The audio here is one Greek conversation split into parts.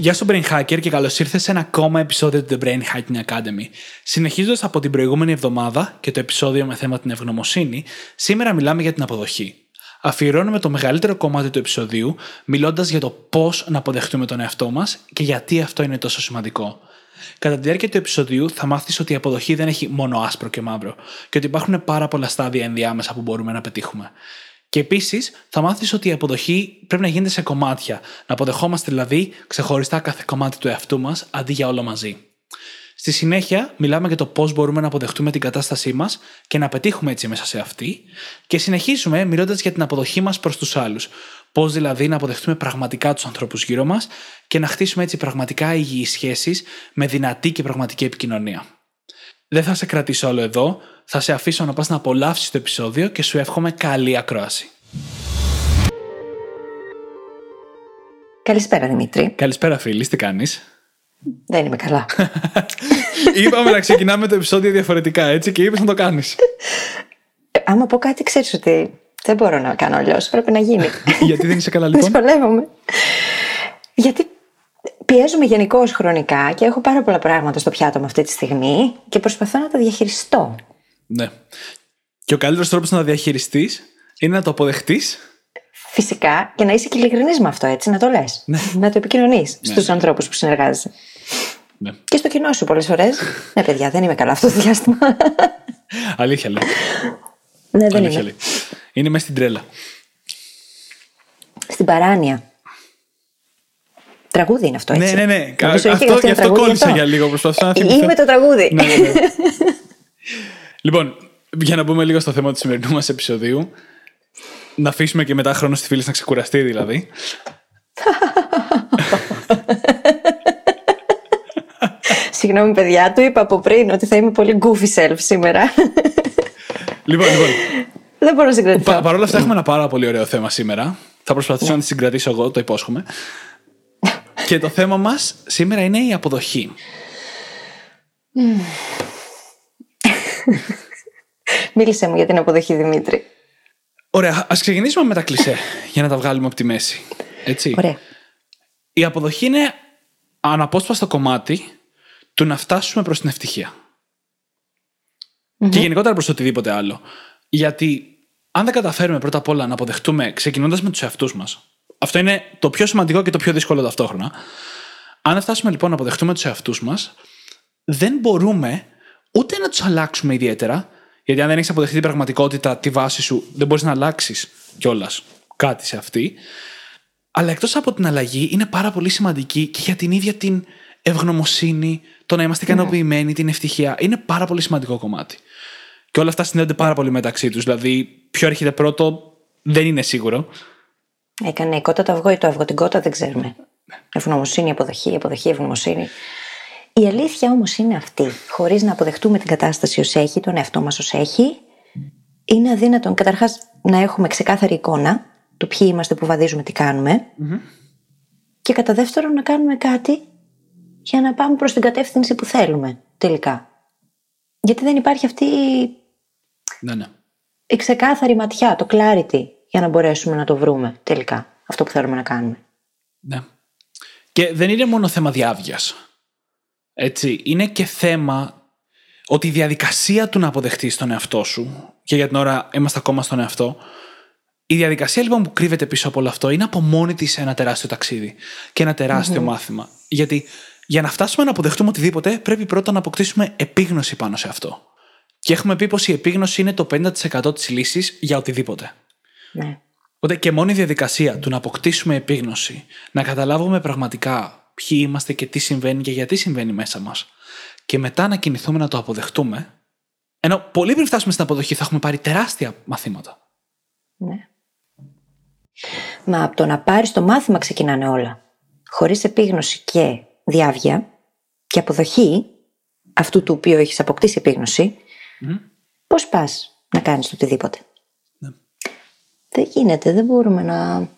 Γεια σου Brain Hacker και καλώς ήρθες σε ένα ακόμα επεισόδιο του The Brain Hacking Academy. Συνεχίζοντας από την προηγούμενη εβδομάδα και το επεισόδιο με θέμα την ευγνωμοσύνη, σήμερα μιλάμε για την αποδοχή. Αφιερώνουμε το μεγαλύτερο κομμάτι του επεισοδίου μιλώντας για το πώς να αποδεχτούμε τον εαυτό μας και γιατί αυτό είναι τόσο σημαντικό. Κατά τη διάρκεια του επεισοδίου θα μάθεις ότι η αποδοχή δεν έχει μόνο άσπρο και μαύρο και ότι υπάρχουν πάρα πολλά στάδια ενδιάμεσα που μπορούμε να πετύχουμε. Και επίσης θα μάθεις ότι η αποδοχή πρέπει να γίνεται σε κομμάτια. Να αποδεχόμαστε δηλαδή ξεχωριστά κάθε κομμάτι του εαυτού μας αντί για όλο μαζί. Στη συνέχεια, μιλάμε για το πώς μπορούμε να αποδεχτούμε την κατάστασή μας και να πετύχουμε έτσι μέσα σε αυτή. Και συνεχίζουμε μιλώντας για την αποδοχή μας προς τους άλλους. Πώς δηλαδή να αποδεχτούμε πραγματικά τους ανθρώπους γύρω μας και να χτίσουμε έτσι πραγματικά υγιείς σχέσεις με δυνατή και πραγματική επικοινωνία. Δεν θα σε κρατήσω όλο εδώ. Θα σε αφήσω να πας να απολαύσεις το επεισόδιο και σου εύχομαι καλή ακρόαση. Καλησπέρα Δημήτρη. Καλησπέρα φίλη, τι κάνεις; Δεν είμαι καλά. Είπαμε να ξεκινάμε το επεισόδιο διαφορετικά έτσι και είπες να το κάνεις. Ε, άμα πω κάτι ξέρεις ότι δεν μπορώ να κάνω αλλιώς. Πρέπει να γίνει. Γιατί δεν είσαι καλά λοιπόν; Δυσκολεύομαι. Γιατί πιέζομαι γενικώς χρονικά και έχω πάρα πολλά πράγματα στο πιάτο μου αυτή τη στιγμή και προσπαθώ να τα διαχειριστώ. Ναι. Και ο καλύτερος τρόπος να τα διαχειριστείς είναι να το αποδεχτείς. Φυσικά και να είσαι και ειλικρινής με αυτό, έτσι, να το λες. Ναι. Να το επικοινωνείς Ναι. στους ανθρώπους που συνεργάζεσαι. Ναι. Και στο κοινό σου πολλές φορές. ναι, παιδιά, δεν είμαι καλά αυτό το διάστημα. Αλήθεια λέει. ναι, δεν Αλήθεια είμαι. λέει. Είναι μέσα στην τρέλα. Στην παράνοια. Τραγούδι είναι αυτό, έτσι. Ναι, ναι, ναι. Νομίζω είχε Αυτό, γραφτεί γι' ένα αυτό τραγούδι κόλλησα αυτό. για λίγο. Προσπαθούσα να θυμηθώ. Είμαι το τραγούδι. Ναι, ναι, ναι. λοιπόν, για να μπούμε λίγο στο θέμα του σημερινού μας επεισοδίου. Να αφήσουμε και μετά χρόνο στη φίλη να ξεκουραστεί, δηλαδή. Συγγνώμη, παιδιά, του είπα από πριν ότι θα είμαι πολύ goofy self σήμερα. λοιπόν, λοιπόν. δεν μπορώ να συγκρατηθώ. Πα, Παρ' όλα αυτά, έχουμε ένα πάρα πολύ ωραίο θέμα σήμερα. Θα προσπαθήσω να τη συγκρατήσω εγώ, το υπόσχομαι. και το θέμα μας σήμερα είναι η αποδοχή. Μίλησε μου για την αποδοχή, Δημήτρη. Ωραία, ας ξεκινήσουμε με τα κλισέ για να τα βγάλουμε από τη μέση. Έτσι. Ωραία. Η αποδοχή είναι αναπόσπαστο κομμάτι του να φτάσουμε προς την ευτυχία. Και γενικότερα προς οτιδήποτε άλλο. Γιατί αν δεν καταφέρουμε πρώτα απ' όλα να αποδεχτούμε ξεκινώντας με τους εαυτούς μας, αυτό είναι το πιο σημαντικό και το πιο δύσκολο ταυτόχρονα. Αν δεν φτάσουμε λοιπόν να αποδεχτούμε τους εαυτούς μας, δεν μπορούμε ούτε να τους αλλάξουμε ιδιαίτερα, γιατί αν δεν έχεις αποδεχτεί την πραγματικότητα, τη βάση σου, δεν μπορείς να αλλάξεις κιόλας κάτι σε αυτή. Αλλά εκτός από την αλλαγή, είναι πάρα πολύ σημαντική και για την ίδια την ευγνωμοσύνη, το να είμαστε ικανοποιημένοι, την ευτυχία. Είναι πάρα πολύ σημαντικό κομμάτι. Και όλα αυτά συνδέονται πάρα πολύ μεταξύ τους. Δηλαδή, ποιο έρχεται πρώτο δεν είναι σίγουρο. Έκανε η κότα το αυγό ή το αυγό την κότα, δεν ξέρουμε. Ευγνωμοσύνη, αποδοχή, αποδοχή, ευγνωμοσύνη. Η αλήθεια όμως είναι αυτή. Χωρίς να αποδεχτούμε την κατάσταση ως έχει, τον εαυτό μας ως έχει, είναι αδύνατον καταρχάς να έχουμε ξεκάθαρη εικόνα του ποιοι είμαστε που βαδίζουμε, τι κάνουμε. Και κατά δεύτερον, να κάνουμε κάτι για να πάμε προς την κατεύθυνση που θέλουμε τελικά. Γιατί δεν υπάρχει αυτή η Ναι, ναι. η ξεκάθαρη ματιά, το clarity, για να μπορέσουμε να το βρούμε τελικά αυτό που θέλουμε να κάνουμε. ναι. Και δεν είναι μόνο θέμα διάβγειας. Έτσι. Είναι και θέμα ότι η διαδικασία του να αποδεχτείς τον εαυτό σου, και για την ώρα είμαστε ακόμα στον εαυτό, η διαδικασία λοιπόν που κρύβεται πίσω από όλο αυτό είναι από μόνη της ένα τεράστιο ταξίδι και ένα τεράστιο μάθημα. Γιατί για να φτάσουμε να αποδεχτούμε οτιδήποτε, πρέπει πρώτα να αποκτήσουμε επίγνωση πάνω σε αυτό. Και έχουμε πει πως η επίγνωση είναι το 50% της λύσης για οτιδήποτε. Ναι. Οπότε και μόνο η διαδικασία του να αποκτήσουμε επίγνωση, να καταλάβουμε πραγματικά ποιοι είμαστε και τι συμβαίνει και γιατί συμβαίνει μέσα μας, και μετά να κινηθούμε να το αποδεχτούμε, ενώ πολύ πριν φτάσουμε στην αποδοχή θα έχουμε πάρει τεράστια μαθήματα. ναι. Μα από το να πάρεις το μάθημα ξεκινάνε όλα. Χωρίς επίγνωση και διάβια και αποδοχή αυτού του οποίου έχεις αποκτήσει επίγνωση, πώς πας να κάνεις το οτιδήποτε; Ναι. Δεν γίνεται, δεν μπορούμε να.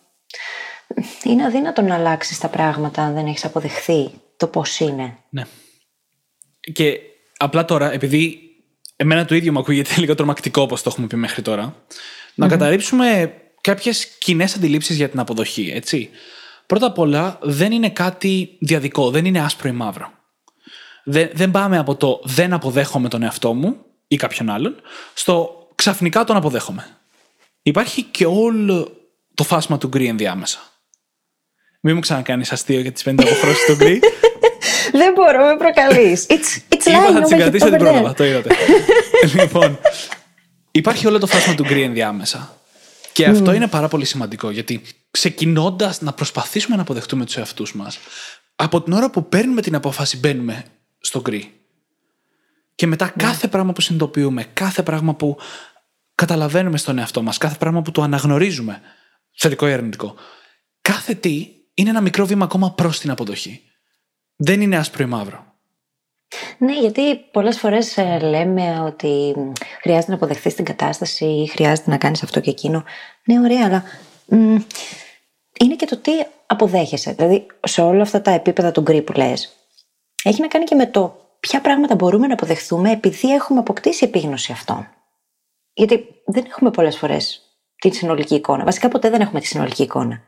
Είναι αδύνατο να αλλάξεις τα πράγματα αν δεν έχεις αποδεχθεί το πώς είναι. Ναι. Και απλά τώρα, επειδή εμένα το ίδιο μου ακούγεται λίγο τρομακτικό όπως το έχουμε πει μέχρι τώρα, να καταρρύψουμε κάποιες κοινές αντιλήψεις για την αποδοχή, έτσι. Πρώτα απ' όλα, δεν είναι κάτι διαδικό, δεν είναι άσπρο ή μαύρο. Δεν, δεν πάμε από το δεν αποδέχομαι τον εαυτό μου ή κάποιον άλλον, στο ξαφνικά τον αποδέχομαι. Υπάρχει και όλο το φάσμα του γκρι ενδιάμεσα. Μην μου ξανακάνεις αστείο για τις 50 αποχρώσεις του γκρι. Δεν μπορώ, με προκαλείς. It's, it's Είπα lying θα την over κρατήσω την over πρόλαβα, there. το είδατε. λοιπόν, υπάρχει όλο το φάσμα του γκρι ενδιάμεσα. Και αυτό είναι πάρα πολύ σημαντικό γιατί ξεκινώντας να προσπαθήσουμε να αποδεχτούμε τους εαυτούς μας, από την ώρα που παίρνουμε την απόφαση μπαίνουμε στο γκρι. Και μετά κάθε πράγμα που συνειδητοποιούμε, κάθε πράγμα που καταλαβαίνουμε στον εαυτό μας, κάθε πράγμα που το αναγνωρίζουμε, θετικό ή αρνητικό, κάθε τι είναι ένα μικρό βήμα ακόμα προς την αποδοχή. Δεν είναι άσπρο ή μαύρο. Ναι, γιατί πολλές φορές ε, λέμε ότι μ, χρειάζεται να αποδεχθείς την κατάσταση ή χρειάζεται να κάνεις αυτό και εκείνο. Ναι, ωραία, αλλά μ, είναι και το τι αποδέχεσαι. Δηλαδή, σε όλα αυτά τα επίπεδα του γκρι που λες, έχει να κάνει και με το ποια πράγματα μπορούμε να αποδεχθούμε επειδή έχουμε αποκτήσει επίγνωση αυτών. Γιατί δεν έχουμε πολλές φορές την συνολική εικόνα. Βασικά ποτέ δεν έχουμε τη συνολική εικόνα.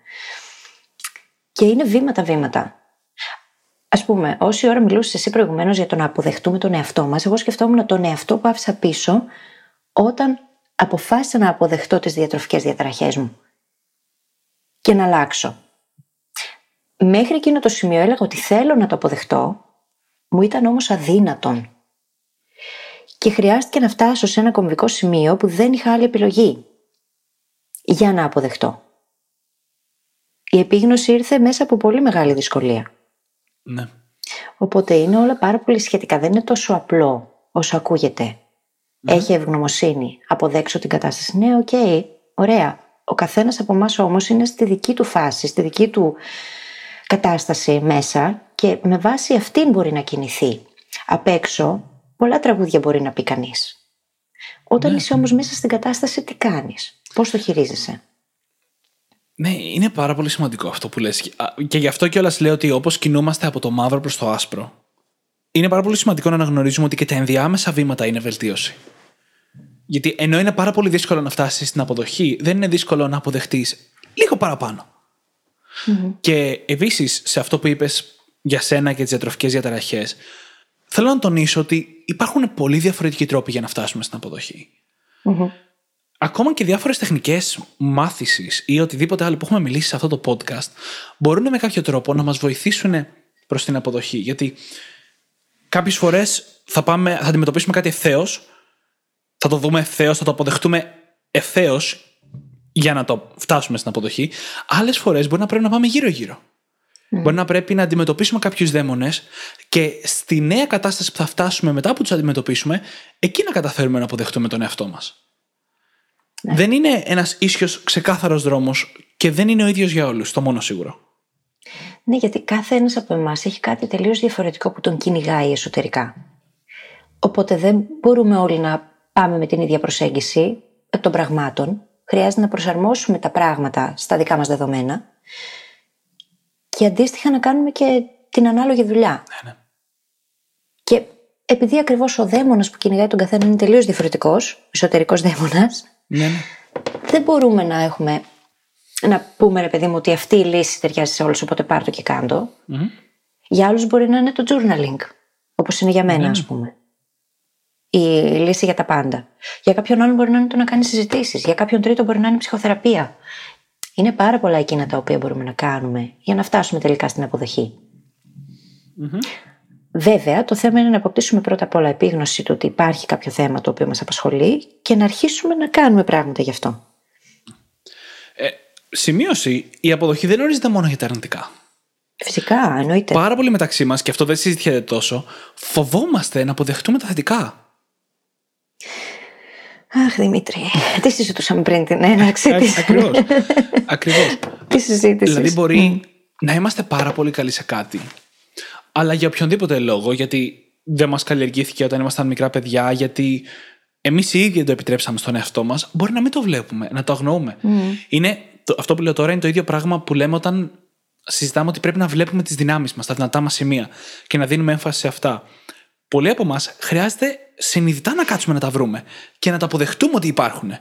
Και είναι βήματα-βήματα. Α πούμε, όση ώρα μιλούσες εσύ προηγουμένως για το να αποδεχτούμε τον εαυτό μας, εγώ σκεφτόμουν τον εαυτό που άφησα πίσω όταν αποφάσισα να αποδεχτώ τις διατροφικές διαταραχές μου και να αλλάξω. Μέχρι εκείνο το σημείο έλεγα ότι θέλω να το αποδεχτώ, μου ήταν όμως αδύνατον. Και χρειάστηκε να φτάσω σε ένα κομβικό σημείο που δεν είχα άλλη επιλογή για να αποδεχτώ. Η επίγνωση ήρθε μέσα από πολύ μεγάλη δυσκολία. Ναι. Οπότε είναι όλα πάρα πολύ σχετικά. Δεν είναι τόσο απλό όσο ακούγεται. Έχε ευγνωμοσύνη. Αποδέξου την κατάσταση. Ναι, οκ, ωραία. Ο καθένας από εμάς όμως είναι στη δική του φάση, στη δική του κατάσταση μέσα και με βάση αυτήν μπορεί να κινηθεί. Απ' έξω, πολλά τραγούδια μπορεί να πει κανείς. Όταν είσαι όμως μέσα στην κατάσταση, τι κάνεις, πώς το χειρίζεσαι; Ναι, είναι πάρα πολύ σημαντικό αυτό που λες. Α, Και γι' αυτό κιόλας λέω ότι όπως κινούμαστε από το μαύρο προς το άσπρο, είναι πάρα πολύ σημαντικό να αναγνωρίζουμε ότι και τα ενδιάμεσα βήματα είναι βελτίωση. Γιατί ενώ είναι πάρα πολύ δύσκολο να φτάσεις στην αποδοχή, δεν είναι δύσκολο να αποδεχτείς λίγο παραπάνω. Και επίσης, σε αυτό που είπες για σένα και τις διατροφικές διαταραχές, θέλω να τονίσω ότι υπάρχουν πολύ διαφορετικοί τρόποι για να φτάσουμε στην αποδοχή. Ακόμα και διάφορες τεχνικές μάθησης ή οτιδήποτε άλλο που έχουμε μιλήσει σε αυτό το podcast μπορούν με κάποιο τρόπο να μας βοηθήσουν προς την αποδοχή. Γιατί κάποιες φορές θα, πάμε, θα αντιμετωπίσουμε κάτι ευθέως, θα το δούμε ευθέως, θα το αποδεχτούμε ευθέως για να το φτάσουμε στην αποδοχή. Άλλες φορές μπορεί να πρέπει να πάμε γύρω-γύρω. Μπορεί να πρέπει να αντιμετωπίσουμε κάποιους δαίμονες και στη νέα κατάσταση που θα φτάσουμε μετά που τους αντιμετωπίσουμε, εκεί να καταφέρουμε να αποδεχτούμε τον εαυτό μας. Δεν είναι ένας ίσιος ξεκάθαρος δρόμος και δεν είναι ο ίδιος για όλους, το μόνο σίγουρο. Ναι, γιατί κάθε ένας από εμάς έχει κάτι τελείως διαφορετικό που τον κυνηγάει εσωτερικά. Οπότε δεν μπορούμε όλοι να πάμε με την ίδια προσέγγιση εκ των πραγμάτων. Χρειάζεται να προσαρμόσουμε τα πράγματα στα δικά μας δεδομένα και αντίστοιχα να κάνουμε και την ανάλογη δουλειά. Ναι, ναι. Και επειδή ακριβώς ο δαίμονας που κυνηγάει τον καθένα είναι τελείως διαφορετικός, εσωτερικός δαίμονας, Ναι, ναι. δεν μπορούμε να έχουμε να πούμε ρε παιδί μου ότι αυτή η λύση ταιριάζει σε όλους οπότε πάρ' το και κάντο. Για άλλους μπορεί να είναι το journaling όπως είναι για μένα ας πούμε. Η λύση για τα πάντα. Για κάποιον άλλον μπορεί να είναι το να κάνει συζητήσεις. Για κάποιον τρίτο μπορεί να είναι η ψυχοθεραπεία. Είναι πάρα πολλά εκείνα τα οποία μπορούμε να κάνουμε για να φτάσουμε τελικά στην αποδοχή. Βέβαια, το θέμα είναι να αποκτήσουμε πρώτα απ' όλα επίγνωση του ότι υπάρχει κάποιο θέμα το οποίο μας απασχολεί και να αρχίσουμε να κάνουμε πράγματα γι' αυτό. Ε, σημείωση, η αποδοχή δεν ορίζεται μόνο για τα αρνητικά. Φυσικά, εννοείται. Πάρα πολύ μεταξύ μας, και αυτό δεν συζητιέται τόσο, φοβόμαστε να αποδεχτούμε τα θετικά. Αχ, Δημήτρη, τι συζητούσαμε πριν την έναρξη τη. Ακριβώς. Ακριβώς. τη συζήτηση. Δηλαδή, μπορεί να είμαστε πάρα πολύ καλοί σε κάτι, αλλά για οποιονδήποτε λόγο, γιατί δεν μας καλλιεργήθηκε όταν ήμασταν μικρά παιδιά, γιατί εμείς οι ίδιοι το επιτρέψαμε στον εαυτό μας, μπορεί να μην το βλέπουμε, να το αγνοούμε. Είναι, το, αυτό που λέω τώρα είναι το ίδιο πράγμα που λέμε όταν συζητάμε ότι πρέπει να βλέπουμε τις δυνάμεις μας, τα δυνατά μας σημεία και να δίνουμε έμφαση σε αυτά. Πολλοί από εμάς χρειάζεται συνειδητά να κάτσουμε να τα βρούμε και να τα αποδεχτούμε ότι υπάρχουν.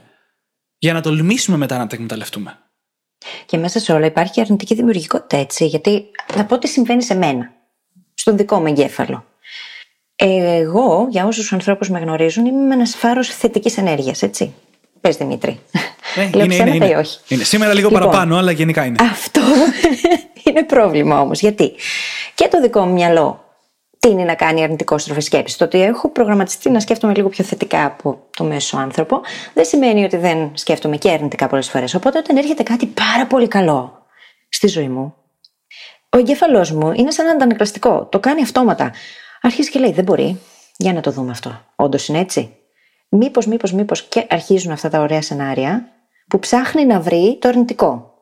Για να τολμήσουμε μετά να τα εκμεταλλευτούμε. Και μέσα σε όλα υπάρχει αρνητική δημιουργικότητα έτσι, γιατί να πω τι συμβαίνει σε μένα, στον δικό μου εγκέφαλο. Εγώ, για όσους ανθρώπους με γνωρίζουν, είμαι ένας φάρος θετικής ενέργειας, έτσι. Πες Δημήτρη. Ναι, Λέω είναι, είναι, είναι. ή όχι. Είναι. Σήμερα λίγο λοιπόν, παραπάνω, αλλά γενικά είναι. Αυτό είναι πρόβλημα όμως. Γιατί; Και το δικό μου μυαλό τίνει να κάνει αρνητικό στροφή σκέψης; Το ότι έχω προγραμματιστεί να σκέφτομαι λίγο πιο θετικά από το μέσο άνθρωπο, δεν σημαίνει ότι δεν σκέφτομαι και αρνητικά πολλές φορές. Οπότε όταν έρχεται κάτι πάρα πολύ καλό στη ζωή μου, ο εγκέφαλός μου είναι σαν αντανακλαστικό. Το κάνει αυτόματα. Αρχίζει και λέει: Δεν μπορεί. Για να το δούμε αυτό. Όντως είναι έτσι. Μήπως, μήπως, μήπως και αρχίζουν αυτά τα ωραία σενάρια που ψάχνει να βρει το αρνητικό.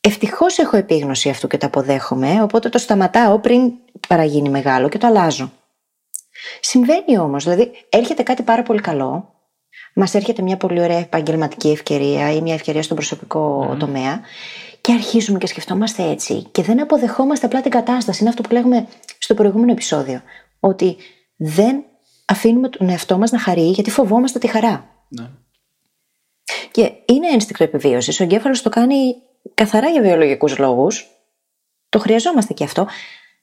Ευτυχώς έχω επίγνωση αυτού και το αποδέχομαι, οπότε το σταματάω πριν παραγίνει μεγάλο και το αλλάζω. Συμβαίνει όμως, δηλαδή έρχεται κάτι πάρα πολύ καλό, μας έρχεται μια πολύ ωραία επαγγελματική ευκαιρία ή μια ευκαιρία στον προσωπικό τομέα και αρχίζουμε και σκεφτόμαστε έτσι και δεν αποδεχόμαστε απλά την κατάσταση. Είναι αυτό που λέγουμε στο προηγούμενο επεισόδιο. Ότι δεν αφήνουμε τον εαυτό μας να χαρεί γιατί φοβόμαστε τη χαρά. Ναι. Και είναι ένστικτο επιβίωσης. Ο εγκέφαλος το κάνει καθαρά για βιολογικούς λόγους. Το χρειαζόμαστε και αυτό.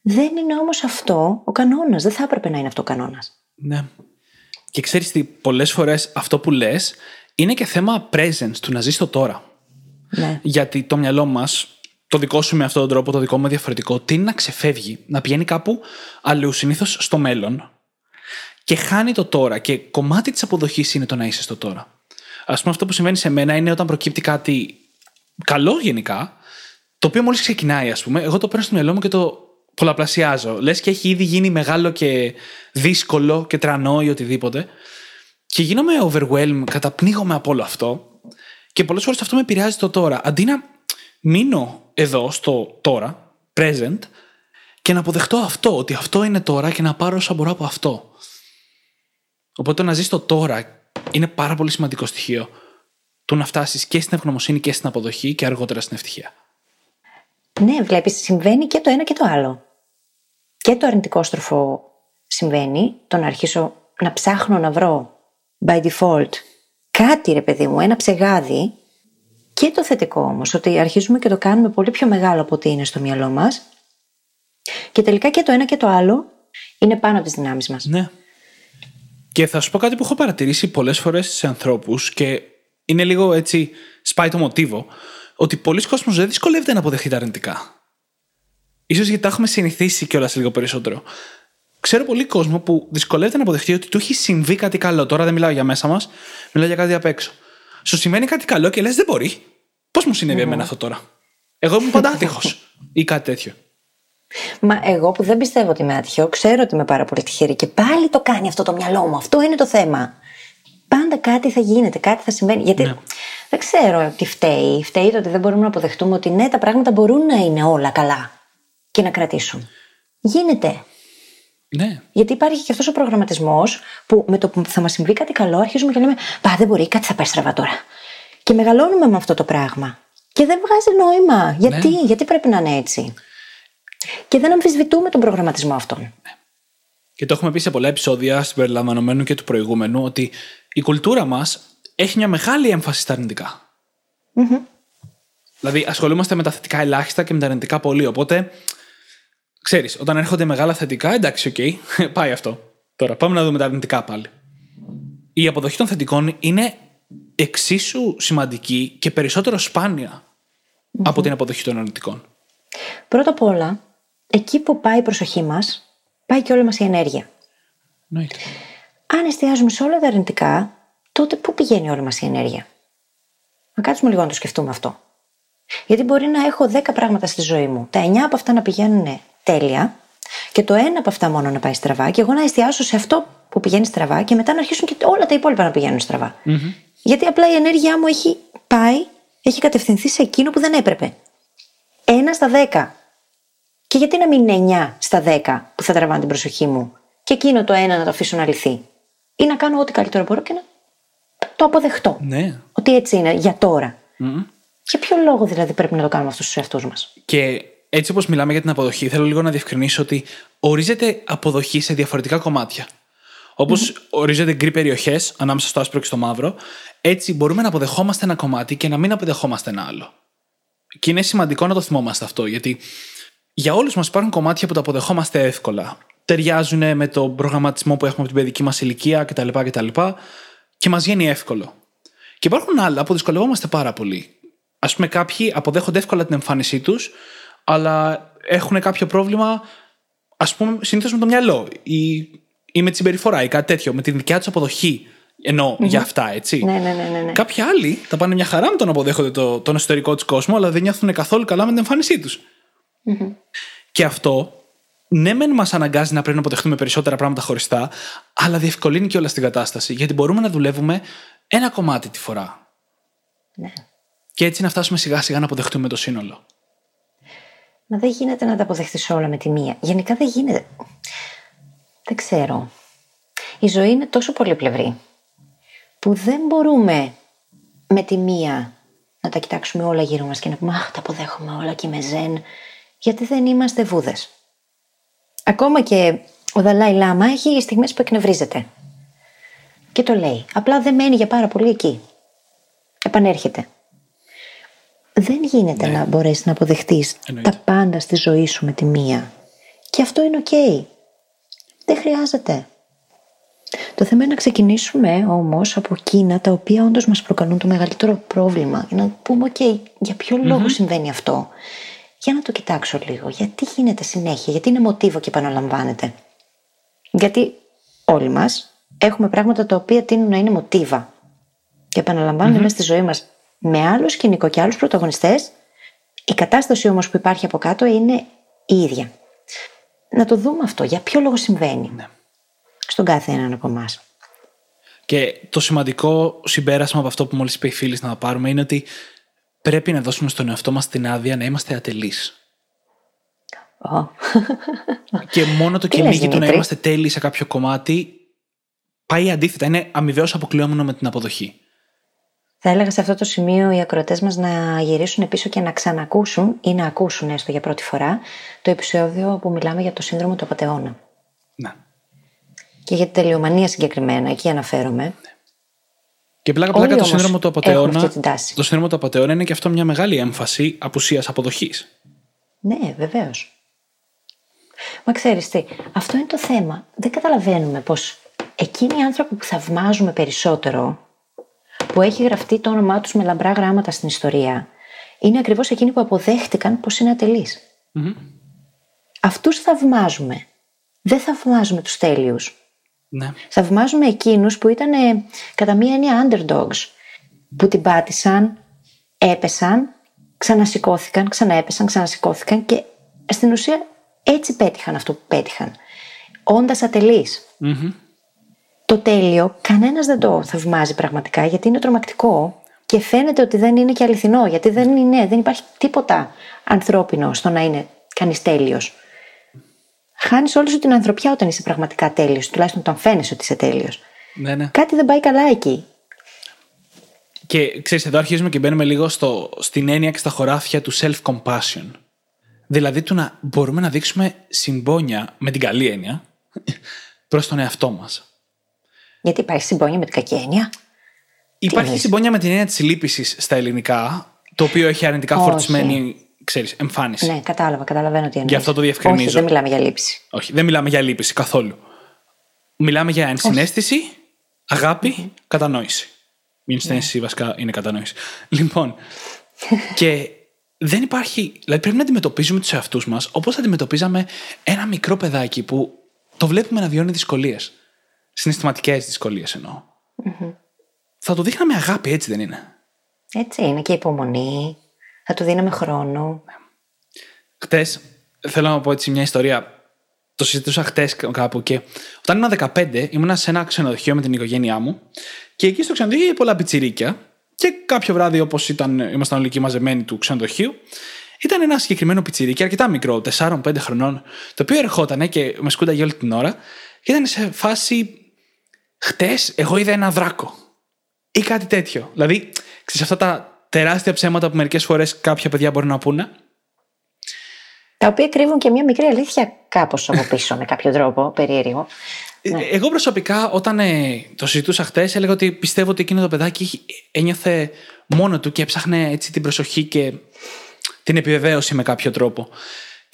Δεν είναι όμως αυτό ο κανόνας. Δεν θα έπρεπε να είναι αυτό ο κανόνας. Ναι. Και ξέρεις τι, πολλές φορές αυτό που λες είναι και θέμα presence, του να ζεις το τώρα. Ναι. Γιατί το μυαλό μας, το δικό σου με αυτόν τον τρόπο, το δικό μου διαφορετικό, τι είναι να ξεφεύγει, να πηγαίνει κάπου αλλού, συνήθως στο μέλλον. Και χάνει το τώρα. Και κομμάτι της αποδοχής είναι το να είσαι στο τώρα. Α πούμε, αυτό που συμβαίνει σε μένα είναι όταν προκύπτει κάτι καλό γενικά, το οποίο μόλις ξεκινάει, ας πούμε, εγώ το παίρνω στο μυαλό μου και το πολλαπλασιάζω. Λες και έχει ήδη γίνει μεγάλο και δύσκολο και τρανό ή οτιδήποτε. Και γίνομαι overwhelmed, καταπνίγομαι από όλο αυτό. Και πολλές φορές αυτό με επηρεάζει το τώρα. Αντί να μείνω εδώ στο τώρα, present, και να αποδεχτώ αυτό, ότι αυτό είναι τώρα και να πάρω όσα μπορώ από αυτό. Οπότε το να ζεις το τώρα είναι πάρα πολύ σημαντικό στοιχείο του να φτάσεις και στην ευγνωμοσύνη και στην αποδοχή και αργότερα στην ευτυχία. Ναι, βλέπεις, συμβαίνει και το ένα και το άλλο. Και το αρνητικό στροφό συμβαίνει, το να αρχίσω να ψάχνω να βρω by default κάτι ρε παιδί μου, ένα ψεγάδι και το θετικό όμως, ότι αρχίζουμε και το κάνουμε πολύ πιο μεγάλο από ό,τι είναι στο μυαλό μας και τελικά και το ένα και το άλλο είναι πάνω από τις δυνάμεις μας. Ναι. Και θα σου πω κάτι που έχω παρατηρήσει πολλές φορές σε ανθρώπους και είναι λίγο έτσι σπάει το μοτίβο ότι πολλοί κόσμοι δεν δυσκολεύεται να αποδεχτεί τα αρνητικά. Ίσως γιατί τα έχουμε συνηθίσει κιόλας λίγο περισσότερο. Ξέρω πολύ κόσμο που δυσκολεύεται να αποδεχτεί ότι του έχει συμβεί κάτι καλό. Τώρα δεν μιλάω για μέσα μας, μιλάω για κάτι απ' έξω. Σου σημαίνει κάτι καλό και λες: Δεν μπορεί. Πώς μου συνέβη εμένα αυτό τώρα; Εγώ ήμουν πάντα άτυχος ή κάτι τέτοιο. Μα εγώ που δεν πιστεύω ότι είμαι άτυχο, ξέρω ότι είμαι πάρα πολύ τυχερή και πάλι το κάνει αυτό το μυαλό μου. Αυτό είναι το θέμα. Πάντα κάτι θα γίνεται, κάτι θα συμβαίνει. Γιατί ναι. δεν ξέρω τι φταίει. Φταίει το ότι δεν μπορούμε να αποδεχτούμε ότι ναι, τα πράγματα μπορούν να είναι όλα καλά και να κρατήσουν. Γίνεται. Ναι. Γιατί υπάρχει και αυτός ο προγραμματισμός που με το που θα μας συμβεί κάτι καλό, αρχίζουμε και λέμε Πα, δεν μπορεί, κάτι θα πάει στραβά τώρα. Και μεγαλώνουμε με αυτό το πράγμα. Και δεν βγάζει νόημα. Γιατί, ναι. γιατί πρέπει να είναι έτσι; Και δεν αμφισβητούμε τον προγραμματισμό αυτόν. Ναι. Και το έχουμε πει σε πολλά επεισόδια, συμπεριλαμβανομένου και του προηγούμενου, ότι η κουλτούρα μας έχει μια μεγάλη έμφαση στα αρνητικά. Mm-hmm. Δηλαδή, ασχολούμαστε με τα θετικά ελάχιστα και με τα αρνητικά πολύ. Οπότε ξέρεις, όταν έρχονται μεγάλα θετικά, εντάξει, OK, okay, πάει αυτό. Τώρα πάμε να δούμε τα αρνητικά πάλι. Η αποδοχή των θετικών είναι εξίσου σημαντική και περισσότερο από την αποδοχή των αρνητικών. Πρώτα απ' όλα, εκεί που πάει η προσοχή μας, πάει και όλη μας η ενέργεια. Νοείται. Αν εστιάζουμε σε όλα τα αρνητικά, τότε πού πηγαίνει όλη μας η ενέργεια; Να κάτσουμε λίγο να το σκεφτούμε αυτό. Γιατί μπορεί να έχω 10 πράγματα στη ζωή μου. Τα 9 από αυτά να πηγαίνουν τέλεια και το ένα από αυτά μόνο να πάει στραβά και εγώ να εστιάσω σε αυτό που πηγαίνει στραβά και μετά να αρχίσουν και όλα τα υπόλοιπα να πηγαίνουν Γιατί απλά η ενέργειά μου έχει πάει, έχει κατευθυνθεί σε εκείνο που δεν έπρεπε. Ένα στα δέκα. Και γιατί να μην είναι 9 στα 10 που θα τραβάνε την προσοχή μου και εκείνο το ένα να το αφήσω να λυθεί; ή να κάνω ό,τι καλύτερο μπορώ και να το αποδεχτώ. Ναι. Ότι έτσι είναι για τώρα. Για ποιο λόγο δηλαδή πρέπει να το κάνουμε αυτό στους εαυτούς μας; Και έτσι όπως μιλάμε για την αποδοχή, θέλω λίγο να διευκρινίσω ότι ορίζεται αποδοχή σε διαφορετικά κομμάτια. Όπως ορίζονται γκρι περιοχές ανάμεσα στο άσπρο και στο μαύρο, έτσι μπορούμε να αποδεχόμαστε ένα κομμάτι και να μην αποδεχόμαστε ένα άλλο. Και είναι σημαντικό να το θυμόμαστε αυτό, γιατί για όλους μας υπάρχουν κομμάτια που τα αποδεχόμαστε εύκολα. Ταιριάζουν με τον προγραμματισμό που έχουμε από την παιδική μας ηλικία κτλ. κτλ. και μας βγαίνει εύκολο. Και υπάρχουν άλλα που δυσκολευόμαστε πάρα πολύ. Α πούμε, κάποιοι αποδέχονται εύκολα την εμφάνισή τους, αλλά έχουν κάποιο πρόβλημα, ας πούμε, συνήθως με το μυαλό ή, ή με τη συμπεριφορά ή κάτι τέτοιο, με την δικιά τους αποδοχή. Ενώ για αυτά, έτσι. Ναι, ναι, ναι, ναι, ναι. Κάποιοι άλλοι τα πάνε μια χαρά με το να αποδέχονται το, τον εσωτερικό τους κόσμο, αλλά δεν νιώθουν καθόλου καλά με την εμφάνισή τους. Και αυτό, ναι, μεν μας αναγκάζει να πρέπει να αποδεχτούμε περισσότερα πράγματα χωριστά, αλλά διευκολύνει και όλα στην κατάσταση. Γιατί μπορούμε να δουλεύουμε ένα κομμάτι τη φορά. ναι. Και έτσι να φτάσουμε σιγά σιγά να αποδεχτούμε το σύνολο. Μα δεν γίνεται να τα αποδεχτεί όλα με τη μία. Γενικά δεν γίνεται. Δεν ξέρω. Η ζωή είναι τόσο πολύπλευρη που δεν μπορούμε με τη μία να τα κοιτάξουμε όλα γύρω μας και να πούμε «Αχ, τα αποδέχομαι όλα και είμαι ζεν», γιατί δεν είμαστε βούδες. Ακόμα και ο Δαλάη Λάμα έχει στιγμές που εκνευρίζεται. Και το λέει. Απλά δεν μένει για πάρα πολύ εκεί. Επανέρχεται. Δεν γίνεται να μπορέσεις να αποδεχτείς Εννοείται. τα πάντα στη ζωή σου με τη μία. Και αυτό είναι οκ. Δεν χρειάζεται. Το θέμα είναι να ξεκινήσουμε όμως από εκείνα τα οποία όντως μας προκαλούν το μεγαλύτερο πρόβλημα. Για να πούμε, OK, για ποιο λόγο συμβαίνει αυτό. Για να το κοιτάξω λίγο. Γιατί γίνεται συνέχεια, γιατί είναι μοτίβο και επαναλαμβάνεται. Γιατί όλοι μας έχουμε πράγματα τα οποία τείνουν να είναι μοτίβα. Και επαναλαμβάνονται μέσα στη ζωή μας με άλλο σκηνικό και άλλους πρωταγωνιστές. Η κατάσταση όμως που υπάρχει από κάτω είναι η ίδια. Να το δούμε αυτό. Για ποιο λόγο συμβαίνει. Στον κάθε έναν από εμάς. Και το σημαντικό συμπέρασμα από αυτό που μόλις είπε η φίλη να πάρουμε είναι ότι πρέπει να δώσουμε στον εαυτό μας την άδεια να είμαστε ατελείς. Και μόνο το Τι λες, κυνήγι του να Δημήτρη; είμαστε τέλειοι σε κάποιο κομμάτι πάει αντίθετα. Είναι αμοιβαίως αποκλειόμενο με την αποδοχή. Θα έλεγα σε αυτό το σημείο οι ακροατές μας να γυρίσουν πίσω και να ξανακούσουν ή να ακούσουν έστω για πρώτη φορά το επεισόδιο που μιλάμε για το σύνδρομο του απατεώνα. Ναι. Και για την τελειομανία συγκεκριμένα, εκεί αναφέρομαι. Και πλάκα Όλοι πλάκα το όμως σύνδρομο του έχουν απαταιώνα. αυτή την τάση. Το σύνδρομο του απαταιώνα είναι και αυτό μια μεγάλη έμφαση απουσίας αποδοχής. Ναι, βεβαίως. Μα ξέρεις τι, αυτό είναι το θέμα. Δεν καταλαβαίνουμε πως εκείνοι οι άνθρωποι που θαυμάζουμε περισσότερο, που έχει γραφτεί το όνομά τους με λαμπρά γράμματα στην ιστορία, είναι ακριβώς εκείνοι που αποδέχτηκαν πως είναι ατελείς. Αυτούς θαυμάζουμε. Δεν θαυμάζουμε τους τέλειους. Ναι. Θαυμάζουμε εκείνους που ήταν ε, κατά μία έννοια underdogs, που την πάτησαν, έπεσαν, ξανασηκώθηκαν, ξαναέπεσαν, ξανασηκώθηκαν και στην ουσία έτσι πέτυχαν αυτό που πέτυχαν. Όντας ατελείς. Το τέλειο κανένας δεν το θαυμάζει πραγματικά γιατί είναι τρομακτικό και φαίνεται ότι δεν είναι και αληθινό γιατί δεν, είναι, δεν υπάρχει τίποτα ανθρώπινο στο να είναι κανείς τέλειος. Χάνεις όλη σου την ανθρωπιά όταν είσαι πραγματικά τέλειος, τουλάχιστον όταν φαίνεσαι ότι είσαι τέλειος. ναι, ναι. Κάτι δεν πάει καλά εκεί. Και ξέρεις, εδώ αρχίζουμε και μπαίνουμε λίγο στο, στην έννοια και στα χωράφια του self-compassion. Δηλαδή του να μπορούμε να δείξουμε συμπόνια με την καλή έννοια προς τον εαυτό μας. Γιατί υπάρχει συμπόνια με την κακή έννοια. Υπάρχει εννοείς; συμπόνια με την έννοια της λύπησης στα ελληνικά, το οποίο έχει αρνητικά Όχι. φορτισμένη ξέρεις, εμφάνιση. Ναι, κατάλαβα, καταλαβαίνω τι εννοείς. Γι' αυτό το διευκρινίζω. Όχι, δεν μιλάμε για λήψη. Όχι, δεν μιλάμε για λύπηση καθόλου. Μιλάμε για ενσυναίσθηση, αγάπη, κατανόηση. Η ενσυναίσθηση βασικά είναι κατανόηση. Λοιπόν, και δεν υπάρχει. Δηλαδή πρέπει να αντιμετωπίζουμε τους εαυτούς μας όπως αντιμετωπίζαμε ένα μικρό παιδάκι που το βλέπουμε να βιώνει δυσκολίες. Συναισθηματικές δυσκολίες εννοώ. Θα το δείχναμε αγάπη, έτσι δεν είναι; Έτσι είναι και υπομονή. Θα του δίναμε χρόνο. Χτες, θέλω να πω έτσι μια ιστορία. Το συζητούσα χτες κάπου και όταν ήμουν 15, ήμουνα σε ένα ξενοδοχείο με την οικογένειά μου και εκεί στο ξενοδοχείο είχε πολλά πιτσιρίκια. Και κάποιο βράδυ, όπως ήμασταν όλοι εκεί μαζεμένοι του ξενοδοχείου, ήταν ένα συγκεκριμένο πιτσιρίκι, αρκετά μικρό, 4-5 χρονών, το οποίο ερχόταν και με σκούνταγε όλη την ώρα και ήταν σε φάση χτες εγώ είδα ένα δράκο. Ή κάτι τέτοιο. Δηλαδή, ξέρεις αυτά τα τεράστια ψέματα που μερικές φορές κάποια παιδιά μπορεί να πούνε. Τα οποία κρύβουν και μια μικρή αλήθεια κάπως από πίσω με κάποιο τρόπο, περίεργο. Ναι. Εγώ προσωπικά, όταν ε, το συζητούσα χτες, έλεγα ότι πιστεύω ότι εκείνο το παιδάκι ένιωθε μόνο του και έψαχνε έτσι την προσοχή και την επιβεβαίωση με κάποιο τρόπο.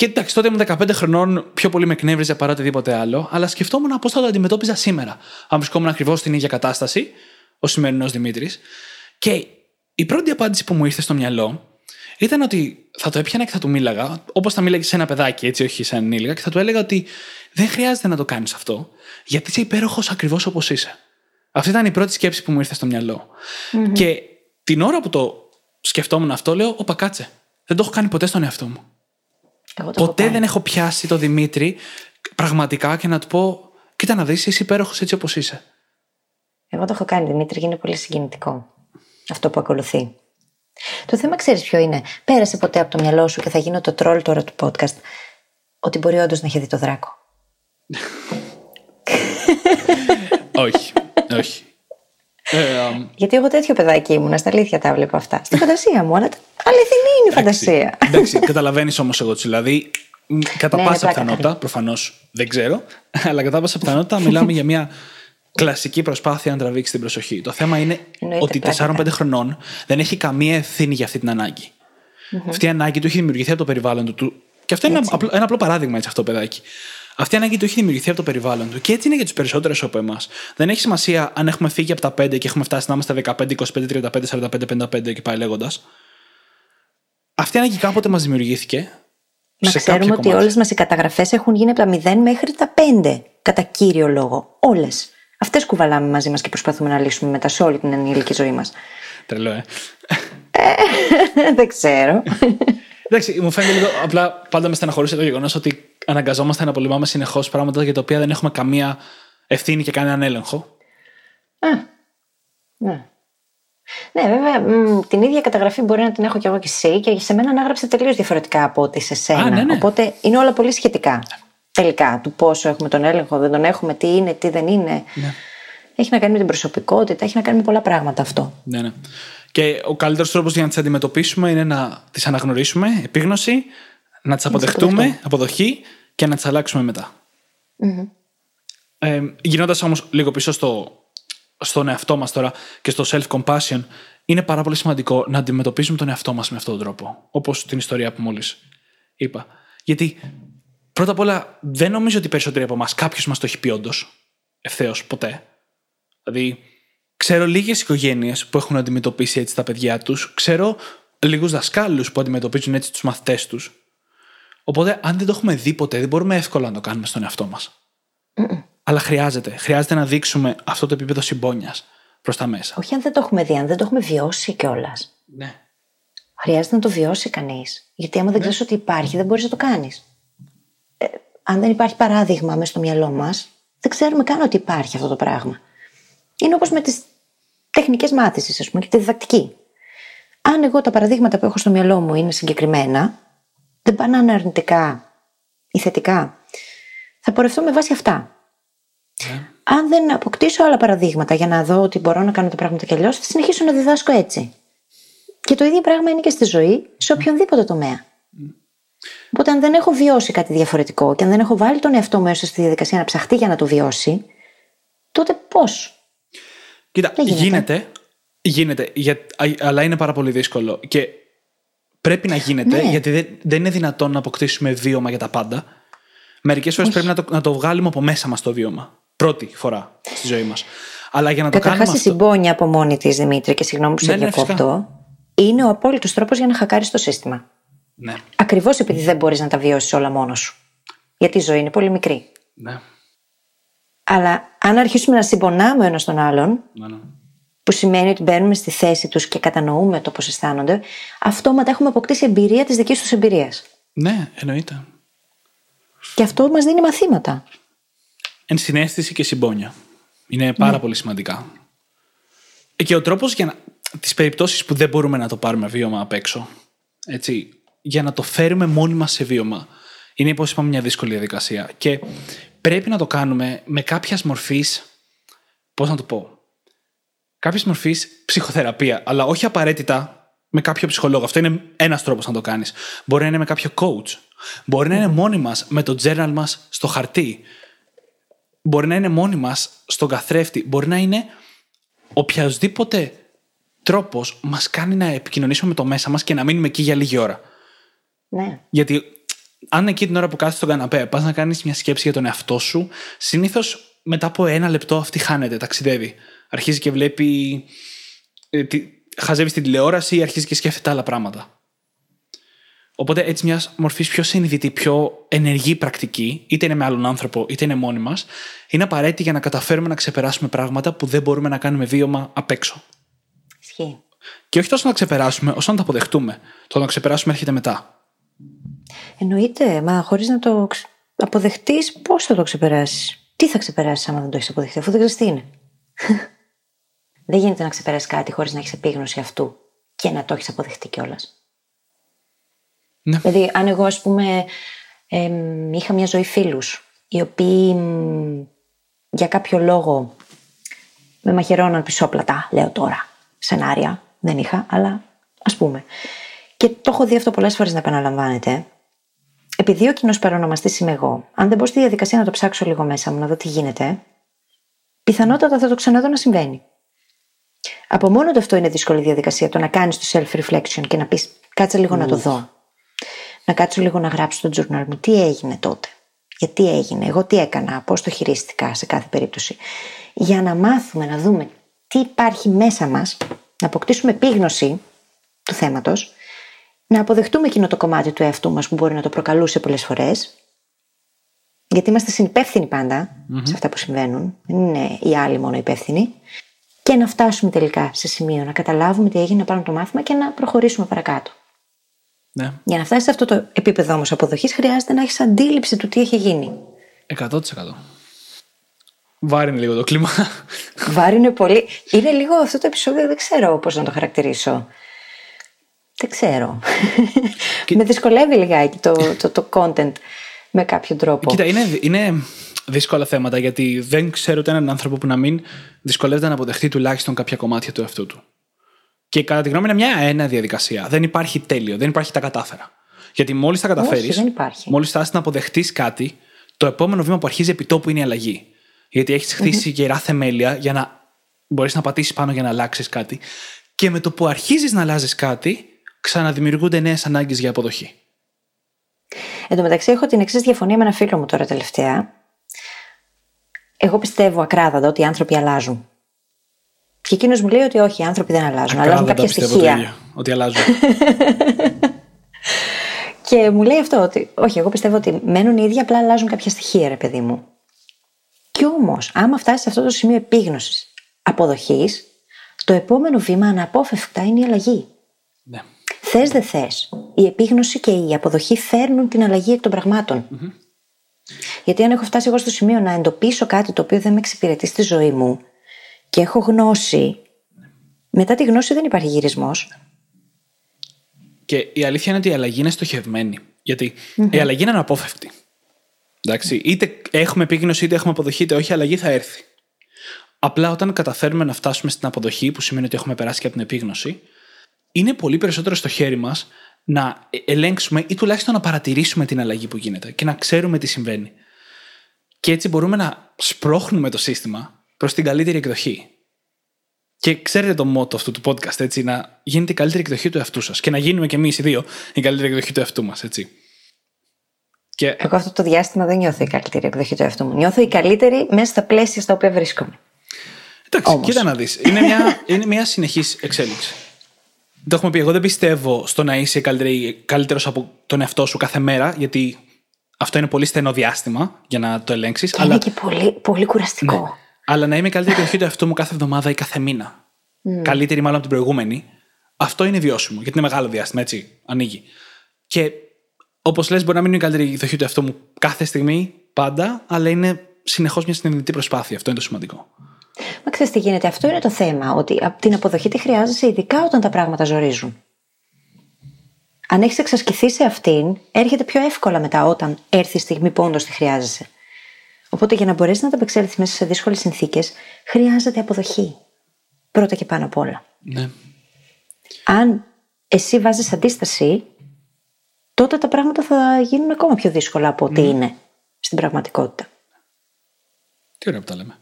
Και εντάξει, τότε ήμουν 15 χρονών, πιο πολύ με εκνεύριζε παρά οτιδήποτε άλλο, αλλά σκεφτόμουν πώς θα το αντιμετώπιζα σήμερα, αν βρισκόμουν ακριβώς στην ίδια κατάσταση, ο σημερινός Δημήτρης. Και η πρώτη απάντηση που μου ήρθε στο μυαλό ήταν ότι θα το έπιανα και θα του μίλαγα, όπως θα μίλαγες σε ένα παιδάκι, έτσι, όχι σε έναν ενήλικα, και θα του έλεγα ότι δεν χρειάζεται να το κάνεις αυτό, γιατί είσαι υπέροχος ακριβώς όπως είσαι. Αυτή ήταν η πρώτη σκέψη που μου ήρθε στο μυαλο Και την ώρα που το σκεφτόμουν αυτό, λέω: Ωπα κάτσε. Δεν το έχω κάνει ποτέ στον εαυτό μου. Ποτέ δεν έχω πιάσει το Δημήτρη πραγματικά και να του πω: Κοίτα να δεις, είσαι υπέροχος έτσι όπως είσαι. Εγώ το έχω κάνει, Δημήτρη, και είναι πολύ συγκινητικό αυτό που ακολουθεί. Το θέμα ξέρεις ποιο είναι; Πέρασε ποτέ από το μυαλό σου και θα γίνω το τρόλ τώρα του podcast. Ότι μπορεί όντως να έχει δει το δράκο. όχι. Όχι. Ε, Γιατί εγώ τέτοιο παιδάκι ήμουνα, στα αλήθεια τα βλέπω αυτά. Στη φαντασία μου, αλλά αληθινή είναι η φαντασία. Εντάξει, καταλαβαίνεις όμως εγώ Δηλαδή, κατά ναι, πάσα πιθανότητα, προφανώς δεν ξέρω, αλλά κατά πάσα πιθανότητα μιλάμε για μια κλασική προσπάθεια να τραβήξει την προσοχή. Το θέμα είναι ότι 4-5 χρονών δεν έχει καμία ευθύνη για αυτή την αναγκη Αυτή η ανάγκη του έχει δημιουργηθεί από το περιβάλλον του. Και αυτό είναι ένα απλό, ένα απλό παράδειγμα έτσι αυτό το παιδάκι. Αυτή η ανάγκη του έχει δημιουργηθεί από το περιβάλλον του. Και έτσι είναι για τους περισσότερους από εμάς. Δεν έχει σημασία αν έχουμε φύγει από τα 5 και έχουμε φτάσει να είμαστε 15, 25, 35, 45, 55 και πάει λέγοντας. Αυτή η ανάγκη κάποτε μας δημιουργήθηκε. Να ξέρουμε ότι όλες μας οι καταγραφές έχουν γίνει από τα 0 μέχρι τα 5. Κατά κύριο λόγο. Όλες. Αυτές κουβαλάμε μαζί μας και προσπαθούμε να λύσουμε μετά σε όλη την ενήλικη ζωή μας. Τρελό, ε. ε. Δεν ξέρω. Εντάξει, μου φαίνεται λίγο. Απλά πάντα με στεναχωρούσε το γεγονός ότι αναγκαζόμαστε να πολεμάμε συνεχώς πράγματα για τα οποία δεν έχουμε καμία ευθύνη και κανέναν έλεγχο. Α, ναι. Ναι, βέβαια, την ίδια καταγραφή μπορεί να την έχω κι εγώ και εσύ και σε μένα ανάγραψε τελείως διαφορετικά από ό,τι σε σένα. ναι, ναι. Οπότε είναι όλα πολύ σχετικά. Τελικά, του πόσο έχουμε τον έλεγχο, δεν τον έχουμε, τι είναι, τι δεν είναι. Ναι. Έχει να κάνει με την προσωπικότητα, έχει να κάνει με πολλά πράγματα αυτό. Ναι, ναι. Και ο καλύτερος τρόπος για να τις αντιμετωπίσουμε είναι να τις αναγνωρίσουμε, επίγνωση, να τις αποδεχτούμε, αποδοχή και να τις αλλάξουμε μετά. Mm-hmm. Ε, Γυρνώντα όμως λίγο πίσω στο, στον εαυτό μας τώρα και στο self-compassion, είναι πάρα πολύ σημαντικό να αντιμετωπίζουμε τον εαυτό μας με αυτόν τον τρόπο. Όπως την ιστορία που μόλις είπα. Γιατί πρώτα απ' όλα δεν νομίζω ότι περισσότεροι από εμάς κάποιος μας το έχει πει όντως. Ευθέως ποτέ. Δηλαδή, ξέρω λίγες οικογένειες που έχουν αντιμετωπίσει έτσι τα παιδιά τους. Ξέρω λίγους δασκάλους που αντιμετωπίζουν έτσι τους μαθητές τους. Οπότε, αν δεν το έχουμε δει ποτέ, δεν μπορούμε εύκολα να το κάνουμε στον εαυτό μας. Αλλά χρειάζεται. Χρειάζεται να δείξουμε αυτό το επίπεδο συμπόνιας προς τα μέσα. Όχι αν δεν το έχουμε δει, αν δεν το έχουμε βιώσει κιόλας. Ναι. Χρειάζεται να το βιώσει κανείς. Γιατί άμα δεν ναι. ξέρεις ότι υπάρχει, δεν μπορείς να το κάνεις. Ε, αν δεν υπάρχει παράδειγμα μέσα στο μυαλό μας, δεν ξέρουμε καν ότι υπάρχει αυτό το πράγμα. Είναι όπως με τις τεχνικές μάθησης, ας πούμε, και τη διδακτική. Αν εγώ τα παραδείγματα που έχω στο μυαλό μου είναι συγκεκριμένα, δεν πάνε να είναι αρνητικά ή θετικά. Θα πορευτώ με βάση αυτά. Ναι. Αν δεν αποκτήσω άλλα παραδείγματα για να δω ότι μπορώ να κάνω τα πράγματα κι αλλιώς, θα συνεχίσω να διδάσκω έτσι. Και το ίδιο πράγμα είναι και στη ζωή, σε οποιονδήποτε τομέα. Οπότε, αν δεν έχω βιώσει κάτι διαφορετικό και αν δεν έχω βάλει τον εαυτό μου μέσα στη διαδικασία να ψαχτεί για να το βιώσει, τότε πώς; Κοίτα, γίνεται. γίνεται, γίνεται για, αλλά είναι πάρα πολύ δύσκολο. Και πρέπει να γίνεται, ναι. γιατί δεν, δεν είναι δυνατόν να αποκτήσουμε βίωμα για τα πάντα. Μερικές φορές πρέπει να το, να το βγάλουμε από μέσα μας το βίωμα. Πρώτη φορά στη ζωή μας. Αλλά για να το κάνουμε. Καταρχά, η συμπόνια από μόνη της, Δημήτρη, και συγγνώμη που σε ναι, ναι διακόπτω, είναι ο απόλυτος τρόπος για να χακάρεις το σύστημα. Ναι. Ακριβώς επειδή δεν μπορείς να τα βιώσεις όλα μόνος σου. Γιατί η ζωή είναι πολύ μικρή. Ναι. Αλλά αν αρχίσουμε να συμπονάμε ο ένας τον άλλον, ναι, ναι που σημαίνει ότι μπαίνουμε στη θέση τους και κατανοούμε το πώς αισθάνονται, αυτόματα έχουμε αποκτήσει εμπειρία της δικής τους εμπειρίας. Ναι, εννοείται. Και αυτό μας δίνει μαθήματα. Ενσυναίσθηση και συμπόνια. Είναι πάρα ναι. πολύ σημαντικά. Και ο τρόπος για να. τις περιπτώσεις που δεν μπορούμε να το πάρουμε βίωμα απ' έξω, έτσι, για να το φέρουμε μόνοι μας σε βίωμα, είναι, όπως είπαμε, μια δύσκολη διαδικασία. Και πρέπει να το κάνουμε με κάποιας μορφής Πώς να το πω. Κάποια μορφής ψυχοθεραπεία, αλλά όχι απαραίτητα με κάποιο ψυχολόγο. Αυτό είναι ένας τρόπος να το κάνεις. Μπορεί να είναι με κάποιο coach. Μπορεί να είναι μόνοι μας με το journal μας στο χαρτί. Μπορεί να είναι μόνοι μας στον καθρέφτη. Μπορεί να είναι οποιοδήποτε τρόπος μας κάνει να επικοινωνήσουμε με το μέσα μας και να μείνουμε εκεί για λίγη ώρα. Ναι. Γιατί αν εκεί την ώρα που κάθεσαι στον καναπέ πας να κάνεις μια σκέψη για τον εαυτό σου, συνήθως μετά από ένα λεπτό αυτή χάνεται, ταξιδεύει. Αρχίζει και βλέπει. Ε, τι, χαζεύεις την τηλεόραση ή αρχίζει και σκέφτεται άλλα πράγματα. Οπότε έτσι μιας μορφής πιο συνειδητή, πιο ενεργή πρακτική, είτε είναι με άλλον άνθρωπο είτε είναι μόνοι μας, είναι απαραίτητη για να καταφέρουμε να ξεπεράσουμε πράγματα που δεν μπορούμε να κάνουμε βίωμα απ' έξω. Ισχύει. Και όχι τόσο να ξεπεράσουμε, όσο να τα αποδεχτούμε. Το να ξεπεράσουμε έρχεται μετά. Εννοείται, μα χωρίς να το ξ- αποδεχτείς, πώς θα το ξεπεράσεις; Τι θα ξεπεράσεις άμα δεν το έχεις αποδεχτεί, αφού δεν ξέρεις τι είναι; δεν γίνεται να ξεπεράσεις κάτι χωρίς να έχεις επίγνωση αυτού και να το έχεις αποδεχτεί κιόλας. Ναι. Δηλαδή, αν εγώ, ας πούμε, εμ, είχα μια ζωή φίλους, οι οποίοι μ, για κάποιο λόγο με μαχαιρώναν πισόπλατα, λέω τώρα, σενάρια, δεν είχα, αλλά ας πούμε. Και το έχω δει αυτό πολλές φορές να επαναλαμβάνεται. Επειδή ο κοινός παρονομαστής είμαι εγώ, αν δεν μπω στη διαδικασία να το ψάξω λίγο μέσα μου, να δω τι γίνεται, πιθανότατα θα το ξαναδώ να συμβαίνει. Από μόνο του αυτό είναι δύσκολη διαδικασία, το να κάνεις το self-reflection και να πεις, κάτσε λίγο να το δω. Να κάτσω λίγο να γράψω στο journal μου τι έγινε τότε. Γιατί έγινε, εγώ τι έκανα, πώς το χειρίστηκα σε κάθε περίπτωση. Για να μάθουμε, να δούμε τι υπάρχει μέσα μας, να αποκτήσουμε επίγνωση του θέματος, να αποδεχτούμε εκείνο το κομμάτι του εαυτού μας που μπορεί να το προκαλούσε πολλές φορές. Γιατί είμαστε συνυπεύθυνοι πάντα σε αυτά που συμβαίνουν. Δεν είναι οι άλλοι μόνο υπεύθυνοι. Και να φτάσουμε τελικά σε σημείο να καταλάβουμε τι έγινε, να πάρουμε το μάθημα και να προχωρήσουμε παρακάτω. Ναι. Για να φτάσεις σε αυτό το επίπεδο όμως αποδοχής, χρειάζεται να έχεις αντίληψη του τι έχει γίνει. 100%. Βάρη είναι λίγο το κλίμα. Βάρη είναι πολύ. Είναι λίγο αυτό το επεισόδιο, δεν ξέρω πώς να το χαρακτηρίσω. Δεν ξέρω. Με δυσκολεύει λιγάκι το, το, το content με κάποιο τρόπο. Κοίτα, είναι, είναι δύσκολα θέματα γιατί δεν ξέρω ούτε έναν άνθρωπο που να μην δυσκολεύεται να αποδεχτεί τουλάχιστον κάποια κομμάτια του εαυτού του. Και κατά τη γνώμη είναι μια ένα διαδικασία. Δεν υπάρχει τέλειο, δεν υπάρχει τα κατάφερα. Γιατί μόλις τα καταφέρεις, δεν υπάρχει. μόλις φτάσει να αποδεχτείς κάτι, το επόμενο βήμα που αρχίζει επί τόπου είναι η αλλαγή. Γιατί έχεις χτίσει γερά θεμέλια για να μπορείς να πατήσεις πάνω για να αλλάξεις κάτι. Και με το που αρχίζεις να αλλάζεις κάτι, ξαναδημιουργούνται νέες ανάγκες για αποδοχή. Εν τω μεταξύ, έχω την εξής διαφωνία με ένα φίλο μου τώρα τελευταία. Εγώ πιστεύω ακράδαντα ότι οι άνθρωποι αλλάζουν. Και εκείνος μου λέει ότι όχι, οι άνθρωποι δεν αλλάζουν. αλλάζουν Ακράδαντα κάποια πιστεύω το στοιχεία. ίδιο, Ότι αλλάζουν. Και μου λέει αυτό ότι, όχι, εγώ πιστεύω ότι μένουν οι ίδιοι, απλά αλλάζουν κάποια στοιχεία, ρε παιδί μου. Κι όμως, άμα φτάσει σε αυτό το σημείο επίγνωσης, αποδοχής, το επόμενο βήμα αναπόφευκτα είναι η αλλαγή. ναι. Θες δεν θες. Η επίγνωση και η αποδοχή φέρνουν την αλλαγή εκ των πραγματων Γιατί αν έχω φτάσει εγώ στο σημείο να εντοπίσω κάτι το οποίο δεν με εξυπηρετεί στη ζωή μου και έχω γνώση, μετά τη γνώση δεν υπάρχει γυρισμός. Και η αλήθεια είναι ότι η αλλαγή είναι στοχευμένη. Γιατί η αλλαγή είναι αναπόφευκτη. Εντάξει, είτε έχουμε επίγνωση, είτε έχουμε αποδοχή, είτε όχι, η αλλαγή θα έρθει. Απλά όταν καταφέρουμε να φτάσουμε στην αποδοχή, που σημαίνει ότι έχουμε περάσει και από την επίγνωση, είναι πολύ περισσότερο στο χέρι μας να ελέγξουμε ή τουλάχιστον να παρατηρήσουμε την αλλαγή που γίνεται και να ξέρουμε τι συμβαίνει. Και έτσι μπορούμε να σπρώχνουμε το σύστημα προς την καλύτερη εκδοχή. Και ξέρετε το μότο αυτού του podcast, έτσι, να γίνετε η καλύτερη εκδοχή του εαυτού σας και να γίνουμε κι εμείς οι δύο η καλύτερη εκδοχή του εαυτού μας, έτσι. Και Εγώ αυτό το διάστημα δεν νιώθω η καλύτερη εκδοχή του εαυτού μου. Νιώθω η καλύτερη μέσα στα πλαίσια στα οποία βρίσκομαι. εντάξει, Όμως. κοίτα να δεις. Είναι μια, είναι μια συνεχής εξέλιξη. Το έχουμε πει. Εγώ δεν πιστεύω στο να είσαι καλύτερος από τον εαυτό σου κάθε μέρα, γιατί αυτό είναι πολύ στενό διάστημα για να το ελέγξεις. Και είναι και πολύ, πολύ κουραστικό. Ναι. Αλλά να είμαι η καλύτερη εκδοχή του εαυτού μου κάθε εβδομάδα ή κάθε μήνα. Καλύτερη μάλλον από την προηγούμενη. Αυτό είναι βιώσιμο, γιατί είναι μεγάλο διάστημα, έτσι. Ανοίγει. Και όπως λες, μπορεί να μην είναι η καλύτερη εκδοχή του εαυτού μου κάθε στιγμή, πάντα, αλλά είναι συνεχώς μια συνειδητή προσπάθεια. Αυτό είναι το σημαντικό. Μα ξέρεις τι γίνεται, αυτό είναι το θέμα. Ότι απ' την αποδοχή τη χρειάζεσαι ειδικά όταν τα πράγματα ζορίζουν. Αν έχεις εξασκηθεί σε αυτήν, έρχεται πιο εύκολα μετά όταν έρθει η στιγμή που όντως τη χρειάζεσαι. Οπότε για να μπορέσεις να ανταπεξέλθεις μέσα σε δύσκολες συνθήκες, χρειάζεται αποδοχή. Πρώτα και πάνω απ' όλα. Ναι. Αν εσύ βάζεις αντίσταση, τότε τα πράγματα θα γίνουν ακόμα πιο δύσκολα από ό,τι είναι στην πραγματικότητα. Τι ωραία που τα λέμε.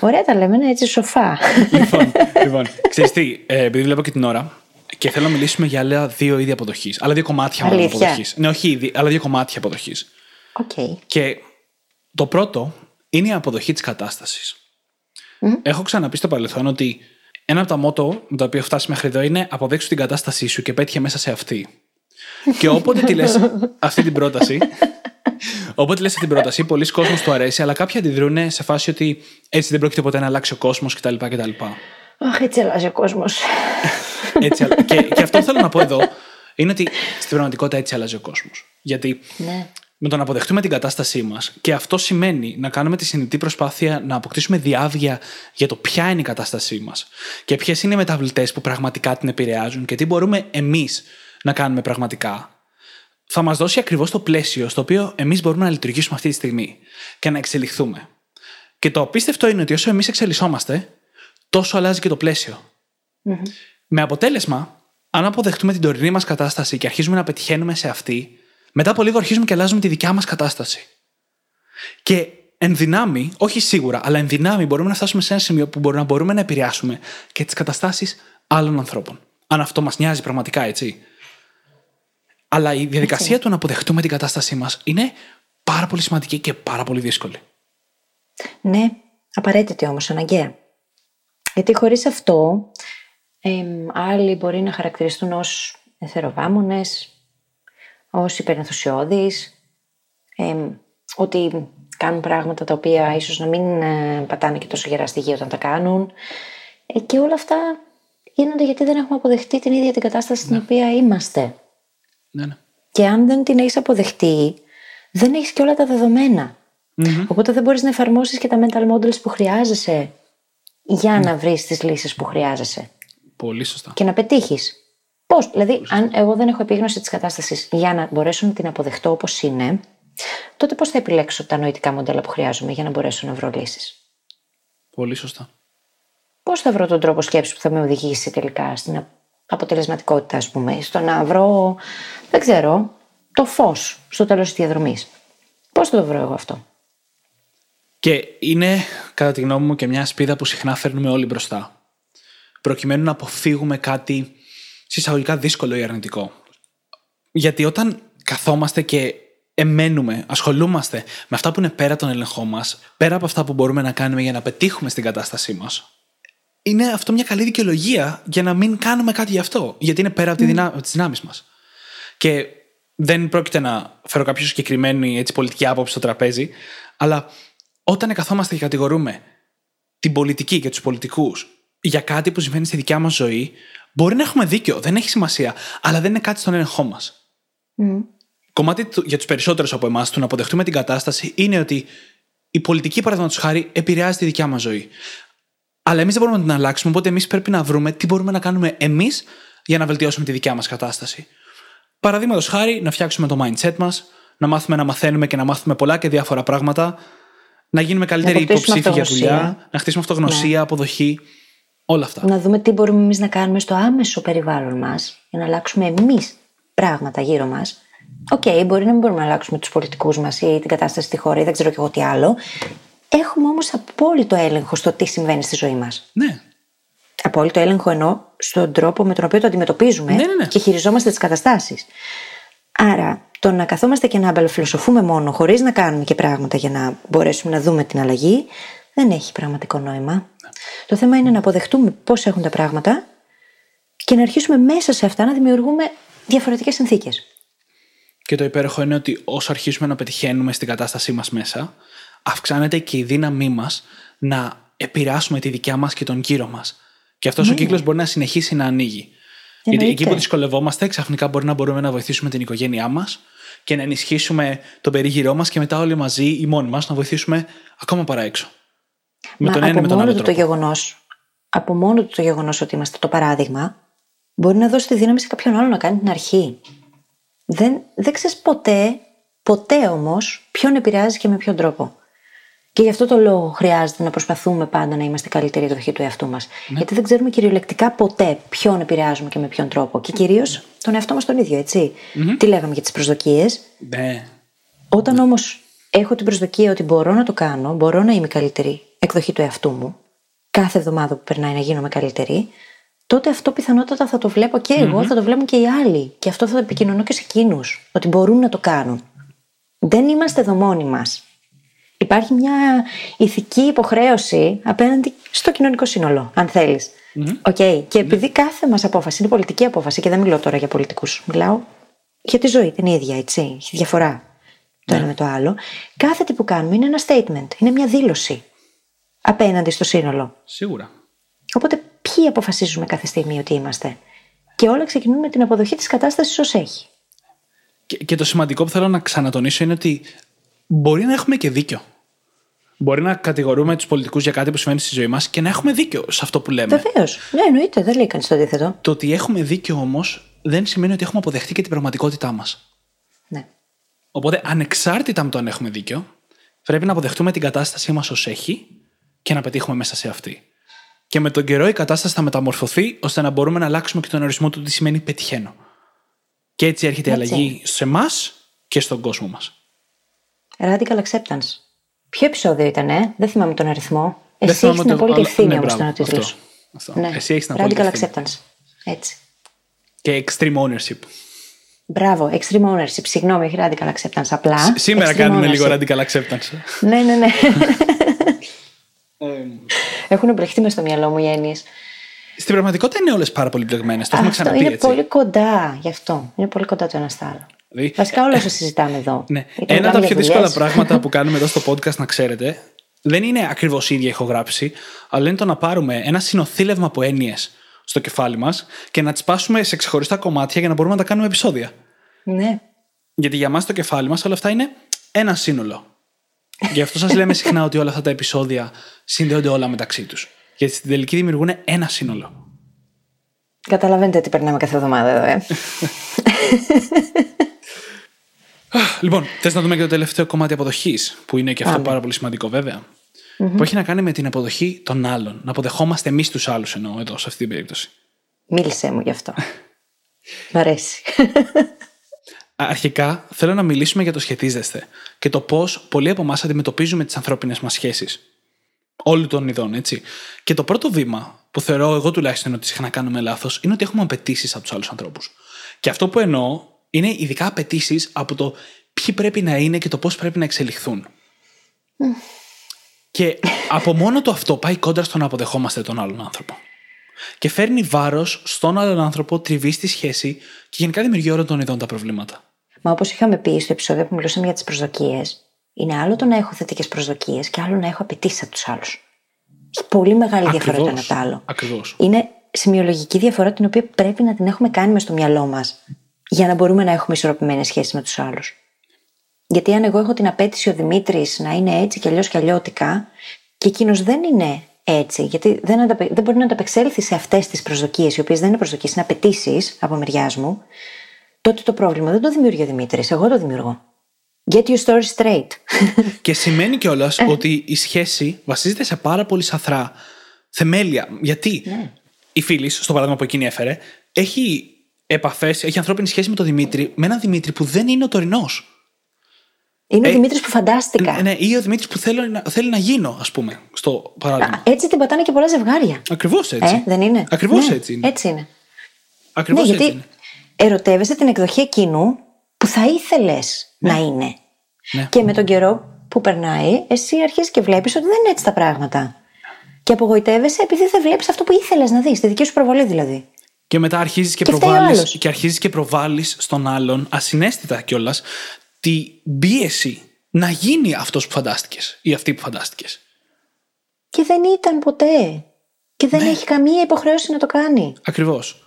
Ωραία τα λέμε, είναι έτσι σοφά. λοιπόν, λοιπόν, ξέρεις τι, ε, επειδή βλέπω και την ώρα και θέλω να μιλήσουμε για άλλα δύο είδη αποδοχής. Άλλα δύο κομμάτια μάλλον Αλήθεια. αποδοχής. Ναι, όχι είδη, άλλα δύο κομμάτια αποδοχής. Οκ. Και το πρώτο είναι η αποδοχή της κατάστασης. Έχω ξαναπεί στο παρελθόν ότι ένα από τα μότο με τα οποία έχω φτάσει μέχρι εδώ είναι αποδέξου την κατάστασή σου και πέτυχε μέσα σε αυτή. και όποτε τη λες αυτή την πρόταση, όποτε λες αυτή την πρόταση, πολύ κόσμο του αρέσει, αλλά κάποιοι αντιδρούν σε φάση ότι έτσι δεν πρόκειται ποτέ να αλλάξει ο κόσμος κτλ. κτλ. Αχ, έτσι αλλάζει ο κόσμος. Έτσι, αλλα- και, και αυτό που θέλω να πω εδώ είναι ότι στην πραγματικότητα έτσι αλλάζει ο κόσμος. Γιατί ναι. με το να αποδεχτούμε την κατάστασή μας, και αυτό σημαίνει να κάνουμε τη συνειδητή προσπάθεια να αποκτήσουμε διάβγεια για το ποια είναι η κατάστασή μας και ποιες είναι οι μεταβλητές που πραγματικά την επηρεάζουν και τι μπορούμε εμείς να κάνουμε πραγματικά, θα μας δώσει ακριβώς το πλαίσιο στο οποίο εμείς μπορούμε να λειτουργήσουμε αυτή τη στιγμή και να εξελιχθούμε. Και το απίστευτο είναι ότι όσο εμείς εξελισσόμαστε, τόσο αλλάζει και το πλαίσιο. Με αποτέλεσμα, αν αποδεχτούμε την τωρινή μας κατάσταση και αρχίζουμε να πετυχαίνουμε σε αυτή, μετά από λίγο αρχίζουμε και αλλάζουμε τη δικιά μας κατάσταση. Και εν δυνάμει, όχι σίγουρα, αλλά εν δυνάμει μπορούμε να φτάσουμε σε ένα σημείο που μπορούμε να, μπορούμε να επηρεάσουμε και τις καταστάσεις άλλων ανθρώπων. Αν αυτό μας νοιάζει πραγματικά, έτσι. Αλλά η διαδικασία του να αποδεχτούμε την κατάστασή μας είναι πάρα πολύ σημαντική και πάρα πολύ δύσκολη. Ναι, απαραίτητη όμως, αναγκαία. Γιατί χωρίς αυτό, εμ, άλλοι μπορεί να χαρακτηριστούν ως εθεροβάμονες, ως υπερενθουσιώδεις, εμ, ότι κάνουν πράγματα τα οποία ίσως να μην ε, πατάνε και τόσο γερά στη γη όταν τα κάνουν. Ε, και όλα αυτά γίνονται γιατί δεν έχουμε αποδεχτεί την ίδια την κατάσταση στην οποία είμαστε. Ναι, ναι. Και αν δεν την έχεις αποδεχτεί, δεν έχεις και όλα τα δεδομένα. Οπότε δεν μπορείς να εφαρμόσεις και τα mental models που χρειάζεσαι για να βρεις τις λύσεις που χρειάζεσαι Πολύ σωστά. και να πετύχεις. Πώς, δηλαδή, αν εγώ δεν έχω επίγνωση της κατάστασης για να μπορέσω να την αποδεχτώ όπως είναι, τότε πώς θα επιλέξω τα νοητικά μοντέλα που χρειάζομαι για να μπορέσω να βρω λύσεις; Πολύ σωστά. Πώς θα βρω τον τρόπο σκέψης που θα με οδηγήσει τελικά στην α- αποτελεσματικότητα, ας πούμε, στο να βρω, δεν ξέρω, το φως στο τέλος της διαδρομής. Πώς θα το βρω εγώ αυτό; Και είναι, κατά τη γνώμη μου, και μια σπίδα που συχνά φέρνουμε όλοι μπροστά. Προκειμένου να αποφύγουμε κάτι συσσαγωγικά δύσκολο ή αρνητικό. Γιατί όταν καθόμαστε και εμένουμε, ασχολούμαστε με αυτά που είναι πέρα τον έλεγχό μας, πέρα από αυτά που μπορούμε να κάνουμε για να πετύχουμε στην κατάστασή μας, είναι αυτό μια καλή δικαιολογία για να μην κάνουμε κάτι γι' αυτό. Γιατί είναι πέρα από τη δυνα... τις δυνάμεις μας. Και δεν πρόκειται να φέρω κάποιο συγκεκριμένη έτσι, πολιτική άποψη στο τραπέζι, αλλά όταν καθόμαστε και κατηγορούμε την πολιτική και τους πολιτικούς για κάτι που συμβαίνει στη δικιά μας ζωή, μπορεί να έχουμε δίκιο, δεν έχει σημασία, αλλά δεν είναι κάτι στον έλεγχό μας. Κομμάτι του- για τους περισσότερους από εμάς του να αποδεχτούμε την κατάσταση είναι ότι η πολιτική, παραδείγματος χάρη, επηρεάζει τη δικιά μας ζωή. Αλλά εμείς δεν μπορούμε να την αλλάξουμε, οπότε εμείς πρέπει να βρούμε τι μπορούμε να κάνουμε εμείς για να βελτιώσουμε τη δικιά μας κατάσταση. Παραδείγματος χάρη, να φτιάξουμε το mindset μας, να μάθουμε να μαθαίνουμε και να μάθουμε πολλά και διάφορα πράγματα, να γίνουμε καλύτεροι αποκτήσουμε υποψήφοι για δουλειά, αυτογνωσία. να χτίσουμε αυτογνωσία, αποδοχή, όλα αυτά. Να δούμε τι μπορούμε εμείς να κάνουμε στο άμεσο περιβάλλον μας για να αλλάξουμε εμείς πράγματα γύρω μας. Οκ, μπορεί να μην μπορούμε να αλλάξουμε τους πολιτικούς μας ή την κατάσταση στη χώρα ή δεν ξέρω κι εγώ τι άλλο. Έχουμε όμως απόλυτο έλεγχο στο τι συμβαίνει στη ζωή μας. Ναι, Απόλυτο έλεγχο εννοώ στον τρόπο με τον οποίο το αντιμετωπίζουμε Ναι, ναι, ναι. και χειριζόμαστε τις καταστάσεις. Άρα, το να καθόμαστε και να αμπελοφιλοσοφούμε μόνο χωρίς να κάνουμε και πράγματα για να μπορέσουμε να δούμε την αλλαγή, δεν έχει πραγματικό νόημα. Το θέμα είναι να αποδεχτούμε πώς έχουν τα πράγματα και να αρχίσουμε μέσα σε αυτά να δημιουργούμε διαφορετικές συνθήκες. Και το υπέροχο είναι ότι όσο αρχίσουμε να πετυχαίνουμε στην κατάστασή μας μέσα, αυξάνεται και η δύναμή μας να επηρεάσουμε τη δικιά μας και τον κύριο μας. Και αυτός ο κύκλος μπορεί να συνεχίσει να ανοίγει. Γιατί Εννοείται. εκεί που δυσκολευόμαστε, ξαφνικά μπορεί να μπορούμε να βοηθήσουμε την οικογένειά μας και να ενισχύσουμε τον περίγυρό μας και μετά όλοι μαζί ή μόνοι μας να βοηθήσουμε ακόμα παρά έξω. Με Μα τον ένα ή από με τον μόνο άλλο του το τρόπο. γεγονός, από μόνο του το γεγονός ότι είμαστε το παράδειγμα, μπορεί να δώσει τη δύναμη σε κάποιον άλλο να κάνει την αρχή. Δεν, δεν ξέρεις ποτέ, ποτέ όμως, ποιον επηρεάζει και με ποιον τρόπο. Και γι' αυτό το λόγο χρειάζεται να προσπαθούμε πάντα να είμαστε καλύτερη εκδοχή του εαυτού μας. Γιατί δεν ξέρουμε κυριολεκτικά ποτέ ποιον επηρεάζουμε και με ποιον τρόπο. Και κυρίως τον εαυτό μας τον ίδιο, έτσι. Τι λέγαμε για τις προσδοκίες. Ναι. Όταν όμως έχω την προσδοκία ότι μπορώ να το κάνω, μπορώ να είμαι καλύτερη εκδοχή του εαυτού μου, κάθε εβδομάδα που περνάει να γίνομαι καλύτερη, τότε αυτό πιθανότατα θα το βλέπω και εγώ, θα το βλέπουν και οι άλλοι. Και αυτό θα το επικοινωνώ και σε εκείνους, ότι μπορούν να το κάνουν. Δεν είμαστε εδώ μόνοι μας. Υπάρχει μια ηθική υποχρέωση απέναντι στο κοινωνικό σύνολο, αν θέλεις. Okay. Και επειδή κάθε μας απόφαση είναι πολιτική απόφαση, και δεν μιλώ τώρα για πολιτικούς, μιλάω για τη ζωή την ίδια, έτσι. Έχει διαφορά το ένα με το άλλο. Κάθε τι που κάνουμε είναι ένα statement, είναι μια δήλωση απέναντι στο σύνολο. Σίγουρα. Οπότε, ποιοι αποφασίζουμε κάθε στιγμή ότι είμαστε; Και όλα ξεκινούν με την αποδοχή της κατάστασης ως έχει. Και, και το σημαντικό που θέλω να ξανατονίσω είναι ότι μπορεί να έχουμε και δίκιο. Μπορεί να κατηγορούμε τους πολιτικούς για κάτι που συμβαίνει στη ζωή μας και να έχουμε δίκιο σε αυτό που λέμε. Βεβαίως. Ναι, εννοείται, δεν λέει κανείς το αντίθετο. Το ότι έχουμε δίκιο όμως δεν σημαίνει ότι έχουμε αποδεχτεί και την πραγματικότητά μας. Ναι. Οπότε, ανεξάρτητα με το αν έχουμε δίκιο, πρέπει να αποδεχτούμε την κατάστασή μας ως έχει και να πετύχουμε μέσα σε αυτή. Και με τον καιρό η κατάσταση θα μεταμορφωθεί ώστε να μπορούμε να αλλάξουμε και τον ορισμό του τι σημαίνει πετυχαίνω. Και έτσι έρχεται η Έτσι. αλλαγή σε εμά και στον κόσμο μας. Radical acceptance. Ποιο επεισόδιο ήταν, ε; δεν θυμάμαι τον αριθμό. Δεν Εσύ θυμάμαι έχεις την το- απόλυτη αλλά- ευθύνη ναι, όμως μπράβο, στον ο τίτλος. αυτό. Αυτό. Ναι. Εσύ έχεις την απόλυτη Radical ευθύνη. acceptance. Έτσι. Και extreme ownership. Μπράβο, extreme ownership. Συγγνώμη, όχι radical acceptance. Απλά. Σ- Σήμερα extreme κάνουμε ownership. λίγο radical acceptance. Ναι, ναι, ναι. Ε, Έχουν μπλεχτεί μες στο μυαλό μου οι έννοιες. Στην πραγματικότητα είναι όλες πάρα πολύ μπλεγμένες. Το έχουμε Αυτό ξαναπεί είναι έτσι. πολύ κοντά γι' αυτό. Είναι πολύ κοντά το ένας στο άλλο. Δηλαδή, Βασικά όλα όσα συζητάμε εδώ. Ναι. Είτε Ένα από μιλάμε τα για πιο δύσκολα δουλειές. πράγματα που κάνουμε εδώ στο podcast, να ξέρετε, δεν είναι ακριβώς η ίδια ηχογράφηση, αλλά είναι το να πάρουμε ένα συνοθήλευμα από έννοιες στο κεφάλι μας και να τις πάσουμε σε ξεχωριστά κομμάτια για να μπορούμε να τα κάνουμε επεισόδια. Ναι. Γιατί για μας το κεφάλι μας όλα αυτά είναι ένα σύνολο. Γι' αυτό σας λέμε συχνά ότι όλα αυτά τα επεισόδια συνδέονται όλα μεταξύ τους. Γιατί στην τελική δημιουργούν ένα σύνολο. Καταλαβαίνετε τι περνάμε κάθε εβδομάδα εδώ, ε. Λοιπόν, θες να δούμε και το τελευταίο κομμάτι αποδοχής, που είναι και αυτό Πάμε. πάρα πολύ σημαντικό βέβαια. Που έχει να κάνει με την αποδοχή των άλλων. Να αποδεχόμαστε εμείς τους άλλους, εννοώ εδώ, σε αυτή την περίπτωση. Μίλησέ μου γι' αυτό. Μ' αρέσει. Α, Αρχικά, θέλω να μιλήσουμε για το σχετίζεστε και το πώς πολλοί από εμάς αντιμετωπίζουμε τις ανθρώπινες μας σχέσεις. Όλων των ειδών, έτσι. Και το πρώτο βήμα που θεωρώ εγώ τουλάχιστον ότι συχνά κάνουμε λάθος είναι ότι έχουμε απαιτήσεις από τους άλλους ανθρώπους. Και αυτό που εννοώ είναι ειδικά απαιτήσει από το ποιοι πρέπει να είναι και το πώς πρέπει να εξελιχθούν. Και από μόνο το αυτό πάει κόντρα στο να αποδεχόμαστε τον άλλον άνθρωπο. Και φέρνει βάρος στον άλλον άνθρωπο, τριβή στη σχέση και γενικά δημιουργεί όλων των ειδών τα προβλήματα. Μα όπως είχαμε πει στο επεισόδιο που μιλούσαμε για τις προσδοκίες, είναι άλλο το να έχω θετικές προσδοκίες και άλλο να έχω απαιτήσεις από τους άλλους. Έχει πολύ μεγάλη διαφορά το ένα από το άλλο. Ακριβώς. Είναι σημειολογική διαφορά την οποία πρέπει να την έχουμε κάνει μες στο μυαλό μας για να μπορούμε να έχουμε ισορροπημένες σχέσεις με τους άλλους. Γιατί αν εγώ έχω την απέτηση ο Δημήτρης να είναι έτσι και αλλιώς και αλλιώτικα, και εκείνος δεν είναι έτσι, γιατί δεν, ανταπε... δεν μπορεί να ανταπεξέλθει σε αυτές τις προσδοκίες, οι οποίες δεν είναι προσδοκίες, είναι απαιτήσεις από μεριάς μου, τότε το πρόβλημα δεν το δημιουργεί ο Δημήτρης, εγώ το δημιουργώ. Get your story straight. Και σημαίνει κιόλας Ε. ότι η σχέση βασίζεται σε πάρα πολύ σαθρά θεμέλια. Γιατί Ναι. η φίλη, στο παράδειγμα που εκείνη έφερε, έχει επαφές, έχει ανθρώπινη σχέση με τον Δημήτρη, με έναν Δημήτρη που δεν είναι ο τωρινός. Είναι Ε, ο Δημήτρης που φαντάστηκα. Ναι, ή ο Δημήτρης που θέλω να, θέλει να γίνω, ας πούμε, στο παράδειγμα. Α, Έτσι την πατάνε και πολλά ζευγάρια. Ακριβώς έτσι. Ε, δεν είναι; Ακριβώς Ναι, έτσι είναι. Έτσι είναι. Ακριβώς ναι, έτσι γιατί είναι. ερωτεύεσαι την εκδοχή εκείνου που θα ήθελες να είναι. Ναι. Και με τον καιρό που περνάει, εσύ αρχίζεις και βλέπεις ότι δεν είναι έτσι τα πράγματα. Και απογοητεύεσαι επειδή δεν βλέπεις αυτό που ήθελες να δεις, τη δική σου προβολή δηλαδή. Και μετά αρχίζεις και, Και φταίει ο προβάλλεις, άλλος. και αρχίζεις και προβάλλεις στον άλλον, ασυναίσθητα κιόλας, τη πίεση να γίνει αυτός που φαντάστηκες ή αυτή που φαντάστηκες. Και δεν ήταν ποτέ. Και Ναι. δεν έχει καμία υποχρέωση να το κάνει. Ακριβώς.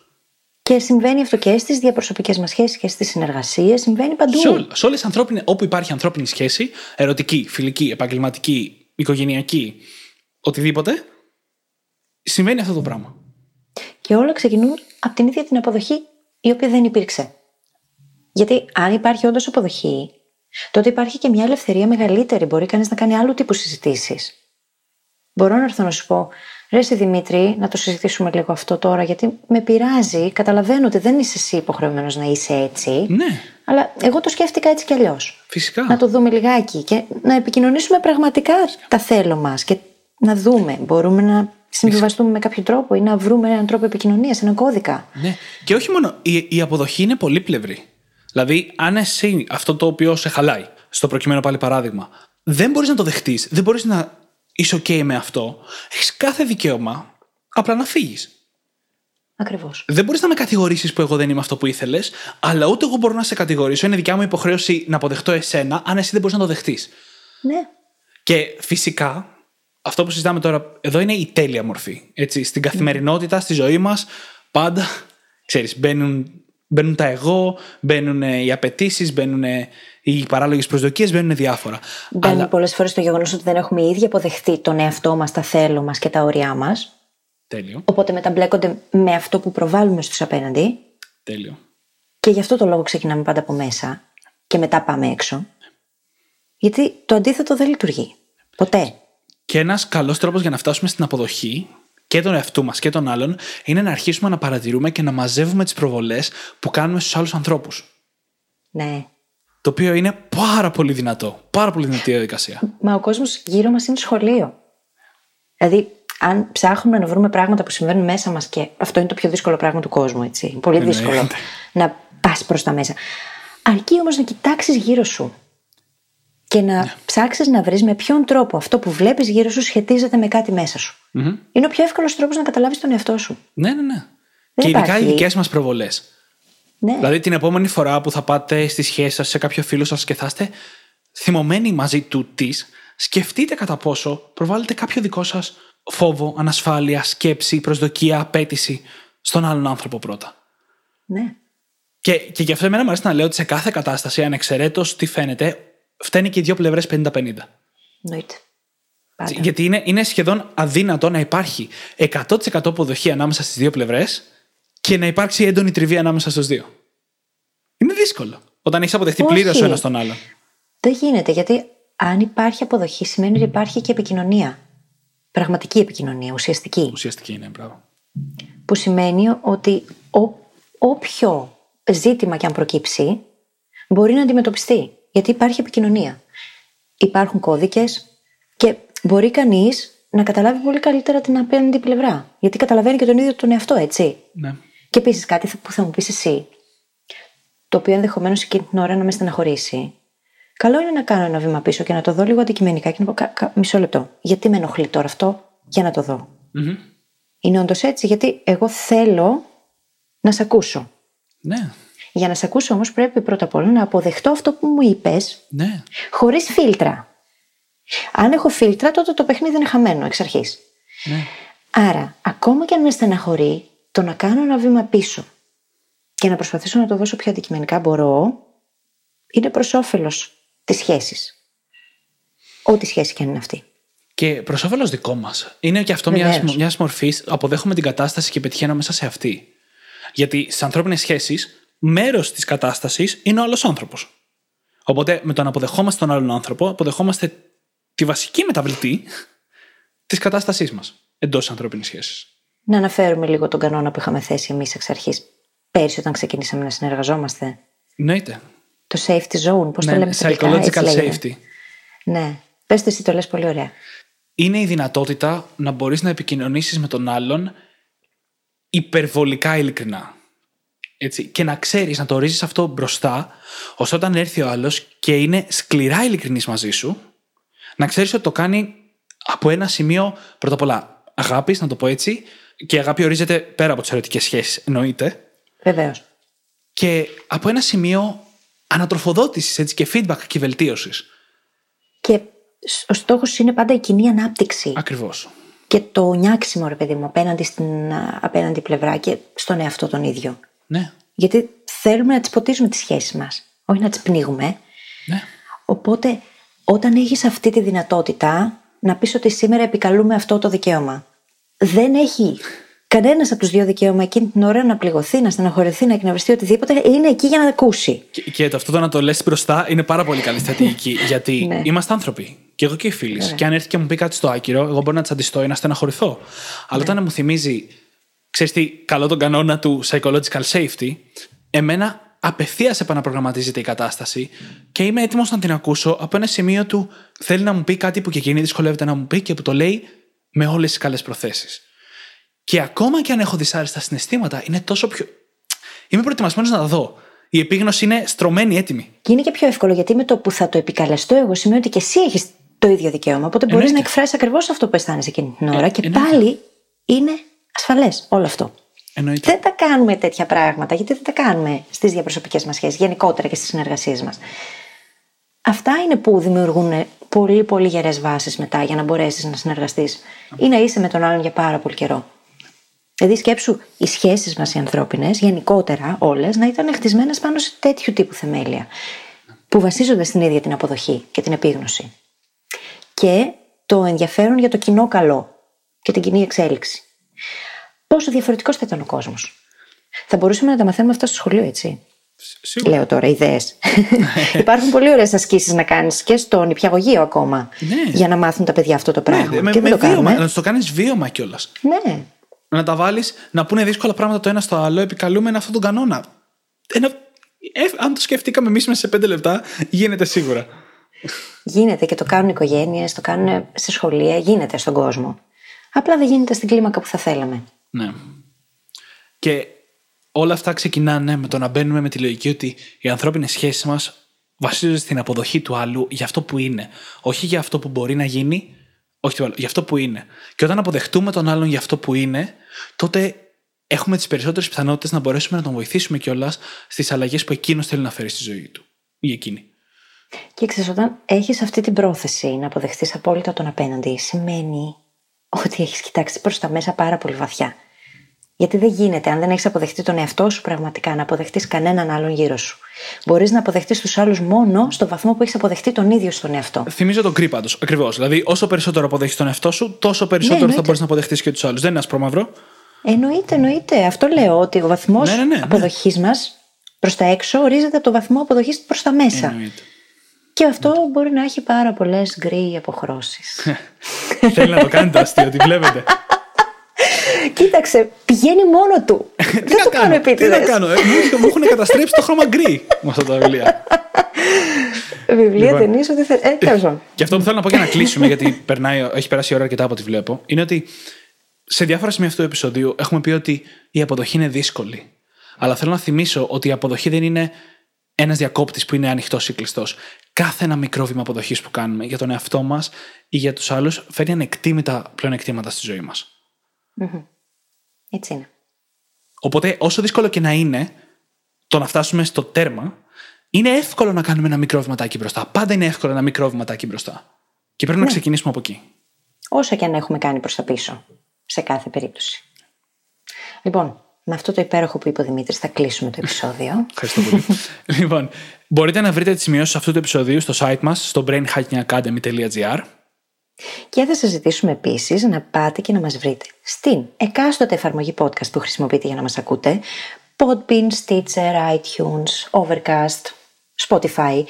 Και συμβαίνει αυτό και στις διαπροσωπικές μας σχέσεις και στις συνεργασίες, συμβαίνει παντού. Σε, όλα, σε όλες τις ανθρώπινες, όπου υπάρχει ανθρώπινη σχέση, ερωτική, φιλική, επαγγελματική, οικογενειακή, οτιδήποτε, συμβαίνει αυτό το πράγμα. Και όλα ξεκινούν από την ίδια την αποδοχή η οποία δεν υπήρξε. Γιατί αν υπάρχει όντως αποδοχή, τότε υπάρχει και μια ελευθερία μεγαλύτερη. Μπορεί κανείς να κάνει άλλου τύπου συζητήσεις. Μπορώ να έρθω να σου πω, ρε εσύ Δημήτρη, να το συζητήσουμε λίγο αυτό τώρα, γιατί με πειράζει. Καταλαβαίνω ότι δεν είσαι εσύ υποχρεωμένος να είσαι έτσι. Ναι, Αλλά εγώ το σκέφτηκα έτσι κι αλλιώς. φυσικά. Να το δούμε λιγάκι και να επικοινωνήσουμε πραγματικά τα θέλω μας και να δούμε. Μπορούμε να συμβιβαστούμε με κάποιο τρόπο ή να βρούμε έναν τρόπο επικοινωνίας, έναν κώδικα. Ναι. Και όχι μόνο, η, η αποδοχή είναι πολύπλευρη. Δηλαδή, αν εσύ αυτό το οποίο σε χαλάει, στο προκειμένο πάλι παράδειγμα, δεν μπορείς να το δεχτείς, δεν μπορείς να είσαι OK με αυτό, έχεις κάθε δικαίωμα απλά να φύγεις. Ακριβώς. Δεν μπορείς να με κατηγορήσεις που εγώ δεν είμαι αυτό που ήθελες, αλλά ούτε εγώ μπορώ να σε κατηγορήσω. Είναι δικιά μου υποχρέωση να αποδεχτώ εσένα, αν εσύ δεν μπορείς να το δεχτείς. Ναι. Και φυσικά, αυτό που συζητάμε τώρα εδώ είναι η τέλεια μορφή. Έτσι, στην καθημερινότητα, στη ζωή μας, πάντα, ξέρεις, μπαίνουν, μπαίνουν τα εγώ, μπαίνουν ε, οι απαιτήσεις, μπαίνουν ε, οι παράλογες προσδοκίες, μπαίνουν διάφορα. Μπαίνει Αλλά. πολλές φορές το γεγονός ότι δεν έχουμε οι ίδιοι αποδεχτεί τον εαυτό μας, τα θέλω μας και τα όρια μας. Τέλειο. Οπότε μεταμπλέκονται με αυτό που προβάλλουμε στους απέναντι. Τέλειο. Και γι' αυτό το λόγο ξεκινάμε πάντα από μέσα και μετά πάμε έξω. Γιατί το αντίθετο δεν λειτουργεί. Ποτέ. Και ένας καλός τρόπος για να φτάσουμε στην αποδοχή και τον εαυτού μας και των άλλων είναι να αρχίσουμε να παρατηρούμε και να μαζεύουμε τις προβολές που κάνουμε στους άλλους ανθρώπους. Ναι. Το οποίο είναι πάρα πολύ δυνατό. Πάρα πολύ δυνατή διαδικασία. Μα ο κόσμος γύρω μας είναι σχολείο. Δηλαδή, αν ψάχνουμε να βρούμε πράγματα που συμβαίνουν μέσα μας και αυτό είναι το πιο δύσκολο πράγμα του κόσμου, έτσι. Πολύ Εννοείται. δύσκολο να πας προς τα μέσα. Αρκεί όμως να κοιτάξεις γύρω σου και να Ναι. ψάξεις να βρεις με ποιον τρόπο αυτό που βλέπεις γύρω σου σχετίζεται με κάτι μέσα σου. Είναι ο πιο εύκολος τρόπος να καταλάβεις τον εαυτό σου. Ναι, ναι, ναι. και ειδικά υπάρχει. οι δικές μας προβολές. Ναι. Δηλαδή την επόμενη φορά που θα πάτε στη σχέση σας σε κάποιο φίλο σας και θα είστε θυμωμένοι μαζί του της, σκεφτείτε κατά πόσο προβάλλετε κάποιο δικό σας φόβο, ανασφάλεια, σκέψη, προσδοκία, απέτηση στον άλλον άνθρωπο πρώτα. ναι. Και, και γι' αυτό εμένα μου αρέσει να λέω ότι σε κάθε κατάσταση, ανεξαιρέτως τι φαίνεται, φταίνει και οι δύο πλευρές 50-50. Εννοείται. Πάντα. Γιατί είναι, είναι σχεδόν αδύνατο να υπάρχει 100% αποδοχή ανάμεσα στις δύο πλευρές και να υπάρξει έντονη τριβή ανάμεσα στους δύο. Είναι δύσκολο. Όταν έχεις αποδεχτεί Όχι. πλήρως ο ένας τον άλλον. Δεν γίνεται, γιατί αν υπάρχει αποδοχή σημαίνει ότι υπάρχει και επικοινωνία. Πραγματική επικοινωνία, ουσιαστική. Ουσιαστική είναι, μπράβο. Που σημαίνει ότι ο, όποιο ζήτημα και αν προκύψει μπορεί να αντιμετωπιστεί. Γιατί υπάρχει επικοινωνία. Υπάρχουν κώδικες και μπορεί κανείς να καταλάβει πολύ καλύτερα την απέναντι πλευρά. Γιατί καταλαβαίνει και τον ίδιο τον εαυτό, έτσι. Ναι. Και επίσης κάτι που θα μου πεις εσύ, το οποίο ενδεχομένως εκείνη την ώρα να με στεναχωρήσει. Καλό είναι να κάνω ένα βήμα πίσω και να το δω λίγο αντικειμενικά και να πω κα, κα- μισό λεπτό. Γιατί με ενοχλεί τώρα αυτό, για να το δω. Μμμ. Είναι όντως έτσι, γιατί εγώ θέλω να σε ακούσω. Ναι. Για να σε ακούσω όμως πρέπει πρώτα απ' όλα να αποδεχτώ αυτό που μου είπες Ναι. χωρίς φίλτρα. Αν έχω φίλτρα, τότε το παιχνίδι είναι χαμένο εξ αρχής. Ναι. Άρα, ακόμα και αν με στεναχωρεί, το να κάνω ένα βήμα πίσω και να προσπαθήσω να το δώσω πιο αντικειμενικά μπορώ, είναι προς όφελος της σχέσης. Ό,τι σχέση και αν είναι αυτή. Και προς όφελος δικό μας. Είναι και αυτό μιας Βεβαίως. μιας μορφής. Αποδέχομαι την κατάσταση και πετυχαίνω μέσα σε αυτή. Γιατί στι ανθρώπινες σχέσεις, μέρος της κατάστασης είναι ο άλλος άνθρωπος. Οπότε με το να αποδεχόμαστε τον άλλον άνθρωπο, αποδεχόμαστε τη βασική μεταβλητή της κατάστασής μας εντός ανθρώπινης σχέσης. Να αναφέρουμε λίγο τον κανόνα που είχαμε θέσει εμείς εξ αρχής πέρσι όταν ξεκινήσαμε να συνεργαζόμαστε. Εννοείται. Το safety zone, πώς το Ναι, λέμε στα αγγλικά, έτσι psychological λέγεται. safety. Ναι. Πες το εσύ, το λες πολύ ωραία. είναι η δυνατότητα να μπορείς να επικοινωνήσεις με τον άλλον υπερβολικά ειλικρινά. Έτσι, και να ξέρεις να το ορίζεις αυτό μπροστά, ώστε όταν έρθει ο άλλος και είναι σκληρά ειλικρινής μαζί σου, να ξέρεις ότι το κάνει από ένα σημείο, πρώτα απ' όλα, αγάπης, να το πω έτσι, και η αγάπη ορίζεται πέρα από τις ερωτικές σχέσεις, εννοείται, Βεβαίως. και από ένα σημείο ανατροφοδότησης έτσι, και feedback και βελτίωσης. Και ο στόχος είναι πάντα η κοινή ανάπτυξη. Ακριβώς. Και το νιάξιμο, ρε παιδί μου, απέναντι στην α, απέναντι πλευρά και στον εαυτό τον ίδιο. Ναι, Γιατί θέλουμε να τι ποτίζουμε τις σχέσεις μας, όχι να τις πνίγουμε. ναι. Οπότε, όταν έχεις αυτή τη δυνατότητα να πεις ότι σήμερα επικαλούμε αυτό το δικαίωμα, δεν έχει κανένας από τους δύο δικαίωμα εκείνη την ώρα να πληγωθεί, να στεναχωρηθεί, να εκνευριστεί οτιδήποτε. Είναι εκεί για να ακούσει. Και, και το αυτό το να το λες μπροστά είναι πάρα πολύ καλή στρατηγική. γιατί Ναι. είμαστε άνθρωποι. Και εγώ και οι φίλοι. Και αν έρθει και μου πει κάτι στο άκυρο, εγώ μπορώ να τσαντιστώ ή να στεναχωρηθώ. Αλλά όταν μου θυμίζει, ξέρεις τι, καλό τον κανόνα του psychological safety, εμένα απευθείας επαναπρογραμματίζεται η κατάσταση και είμαι έτοιμος να την ακούσω από ένα σημείο του θέλει να μου πει κάτι που και εκείνη δυσκολεύεται να μου πει και που το λέει με όλες τις καλές προθέσεις. Και ακόμα και αν έχω δυσάρεστα συναισθήματα, είναι τόσο πιο. Είμαι προετοιμασμένος να τα δω. Η επίγνωση είναι στρωμένη, έτοιμη. Και είναι και πιο εύκολο γιατί με το που θα το επικαλεστώ εγώ σημαίνει ότι και εσύ έχεις το ίδιο δικαίωμα. Οπότε μπορείς να Εννοείται. εκφράσεις ακριβώς αυτό που αισθάνεσαι εκείνη την ώρα Ε, και εννοείται. πάλι είναι ασφαλές όλο αυτό. Εννοείται. Δεν τα κάνουμε τέτοια πράγματα, γιατί δεν τα κάνουμε στις διαπροσωπικές μας σχέσεις, γενικότερα και στις συνεργασίες μας. Αυτά είναι που δημιουργούν πολύ πολύ γερές βάσεις μετά για να μπορέσεις να συνεργαστείς ή να είσαι με τον άλλον για πάρα πολύ καιρό. Δηλαδή, σκέψου οι σχέσεις μας οι ανθρώπινες, γενικότερα όλες, να ήταν χτισμένες πάνω σε τέτοιου τύπου θεμέλια. Που βασίζονται στην ίδια την αποδοχή και την επίγνωση. Και το ενδιαφέρον για το κοινό καλό και την κοινή εξέλιξη. Πόσο διαφορετικός θα ήταν ο κόσμος. Θα μπορούσαμε να τα μαθαίνουμε αυτά στο σχολείο, έτσι. Σίγουρα. Λέω τώρα, ιδέες. Υπάρχουν πολύ ωραίες ασκήσεις να κάνεις και στο νηπιαγωγείο ακόμα. Ναι. Για να μάθουν τα παιδιά αυτό το πράγμα. Ναι, με, και δεν με το βίωμα, κάνουμε. να του το κάνεις βίωμα κιόλας. Ναι. Να τα βάλεις να πούνε δύσκολα πράγματα το ένα στο άλλο, επικαλούμενο αυτόν τον κανόνα. Ένα, ε, αν το σκεφτήκαμε εμείς μέσα σε πέντε λεπτά, γίνεται σίγουρα. Γίνεται και το κάνουν οι οικογένειες, το κάνουν σε σχολεία, γίνεται στον κόσμο. Απλά δεν γίνεται στην κλίμακα που θα θέλαμε. Ναι. Και όλα αυτά ξεκινάνε με το να μπαίνουμε με τη λογική ότι οι ανθρώπινες σχέσεις μας βασίζονται στην αποδοχή του άλλου για αυτό που είναι. Όχι για αυτό που μπορεί να γίνει, όχι το άλλο, για αυτό που είναι. Και όταν αποδεχτούμε τον άλλον για αυτό που είναι, τότε έχουμε τις περισσότερες πιθανότητες να μπορέσουμε να τον βοηθήσουμε κιόλας στις αλλαγές που εκείνος θέλει να φέρει στη ζωή του. Ή εκείνη. Και ξέρεις, όταν έχεις αυτή την πρόθεση να αποδεχτείς απόλυτα τον απέναντι, σημαίνει ότι έχεις κοιτάξει προς τα μέσα πάρα πολύ βαθιά. Γιατί δεν γίνεται, αν δεν έχεις αποδεχτεί τον εαυτό σου πραγματικά, να αποδεχτείς κανέναν άλλον γύρω σου. Μπορείς να αποδεχτείς τους άλλους μόνο στο βαθμό που έχεις αποδεχτεί τον ίδιο στον εαυτό. Θυμίζω τον κρύ πάντω. Ακριβώς. Δηλαδή, όσο περισσότερο αποδέχεις τον εαυτό σου, τόσο περισσότερο θα εννοείται. μπορείς να αποδεχτείς και τους άλλους. Δεν είναι ασπρόμαυρο. Εννοείται, εννοείται. Αυτό λέω ότι ο βαθμός Ναι, ναι, ναι, ναι. αποδοχής μας προς τα έξω ορίζεται από το βαθμό αποδοχής προς τα μέσα. Εννοείται. Και αυτό μπορεί να έχει πάρα πολλές γκρι αποχρώσεις. Θέλει να το κάνει το αστείο, τη βλέπετε. Κοίταξε, πηγαίνει μόνο του. Δεν το κάνω τι επίτηδες. να κάνω. Ε, μου, μου έχουν καταστρέψει το χρώμα γκρι με αυτά τα βιβλία. Βιβλία, Λοιπόν. ταινίες, ό,τι θέλεις. Ε, τέλος πάντων. Και αυτό που θέλω να πω για να κλείσουμε, γιατί περνάει, έχει περάσει η ώρα αρκετά από ό,τι βλέπω, είναι ότι σε διάφορα σημεία αυτού του επεισοδίου έχουμε πει ότι η αποδοχή είναι δύσκολη. Αλλά θέλω να θυμίσω ότι η αποδοχή δεν είναι ένας διακόπτης που είναι ανοιχτός ή κλειστός. Κάθε ένα μικρό βήμα αποδοχής που κάνουμε για τον εαυτό μας ή για τους άλλους φέρνει ανεκτήμητα πλεονεκτήματα στη ζωή μας. Έτσι είναι. Οπότε, όσο δύσκολο και να είναι το να φτάσουμε στο τέρμα, είναι εύκολο να κάνουμε ένα μικρό βηματάκι μπροστά. Πάντα είναι εύκολο ένα μικρό βηματάκι μπροστά. Και πρέπει να ξεκινήσουμε από εκεί. Όσα και αν έχουμε κάνει προς τα πίσω. Σε κάθε περίπτωση. Λοιπόν, με αυτό το υπέροχο που είπε ο Δημήτρης, θα κλείσουμε το επεισόδιο. Ευχαριστώ πολύ. λοιπόν, μπορείτε να βρείτε τις σημειώσεις αυτού του επεισοδίου στο site μας, στο brainhackingacademy.gr. Και θα σας ζητήσουμε επίσης να πάτε και να μας βρείτε στην εκάστοτε εφαρμογή podcast που χρησιμοποιείτε για να μας ακούτε. Podbean, Stitcher, iTunes, Overcast, Spotify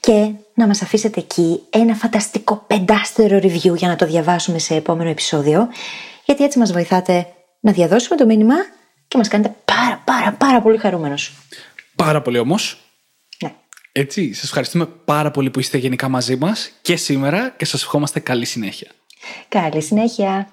και να μας αφήσετε εκεί ένα φανταστικό πεντάστερο review για να το διαβάσουμε σε επόμενο επεισόδιο γιατί έτσι μας βοηθάτε να διαδώσουμε το μήνυμα και μας κάνετε πάρα πάρα πάρα πολύ χαρούμενος. Πάρα πολύ όμως. Ναι. Έτσι, σας ευχαριστούμε πάρα πολύ που είστε γενικά μαζί μας και σήμερα και σας ευχόμαστε καλή συνέχεια. Καλή συνέχεια!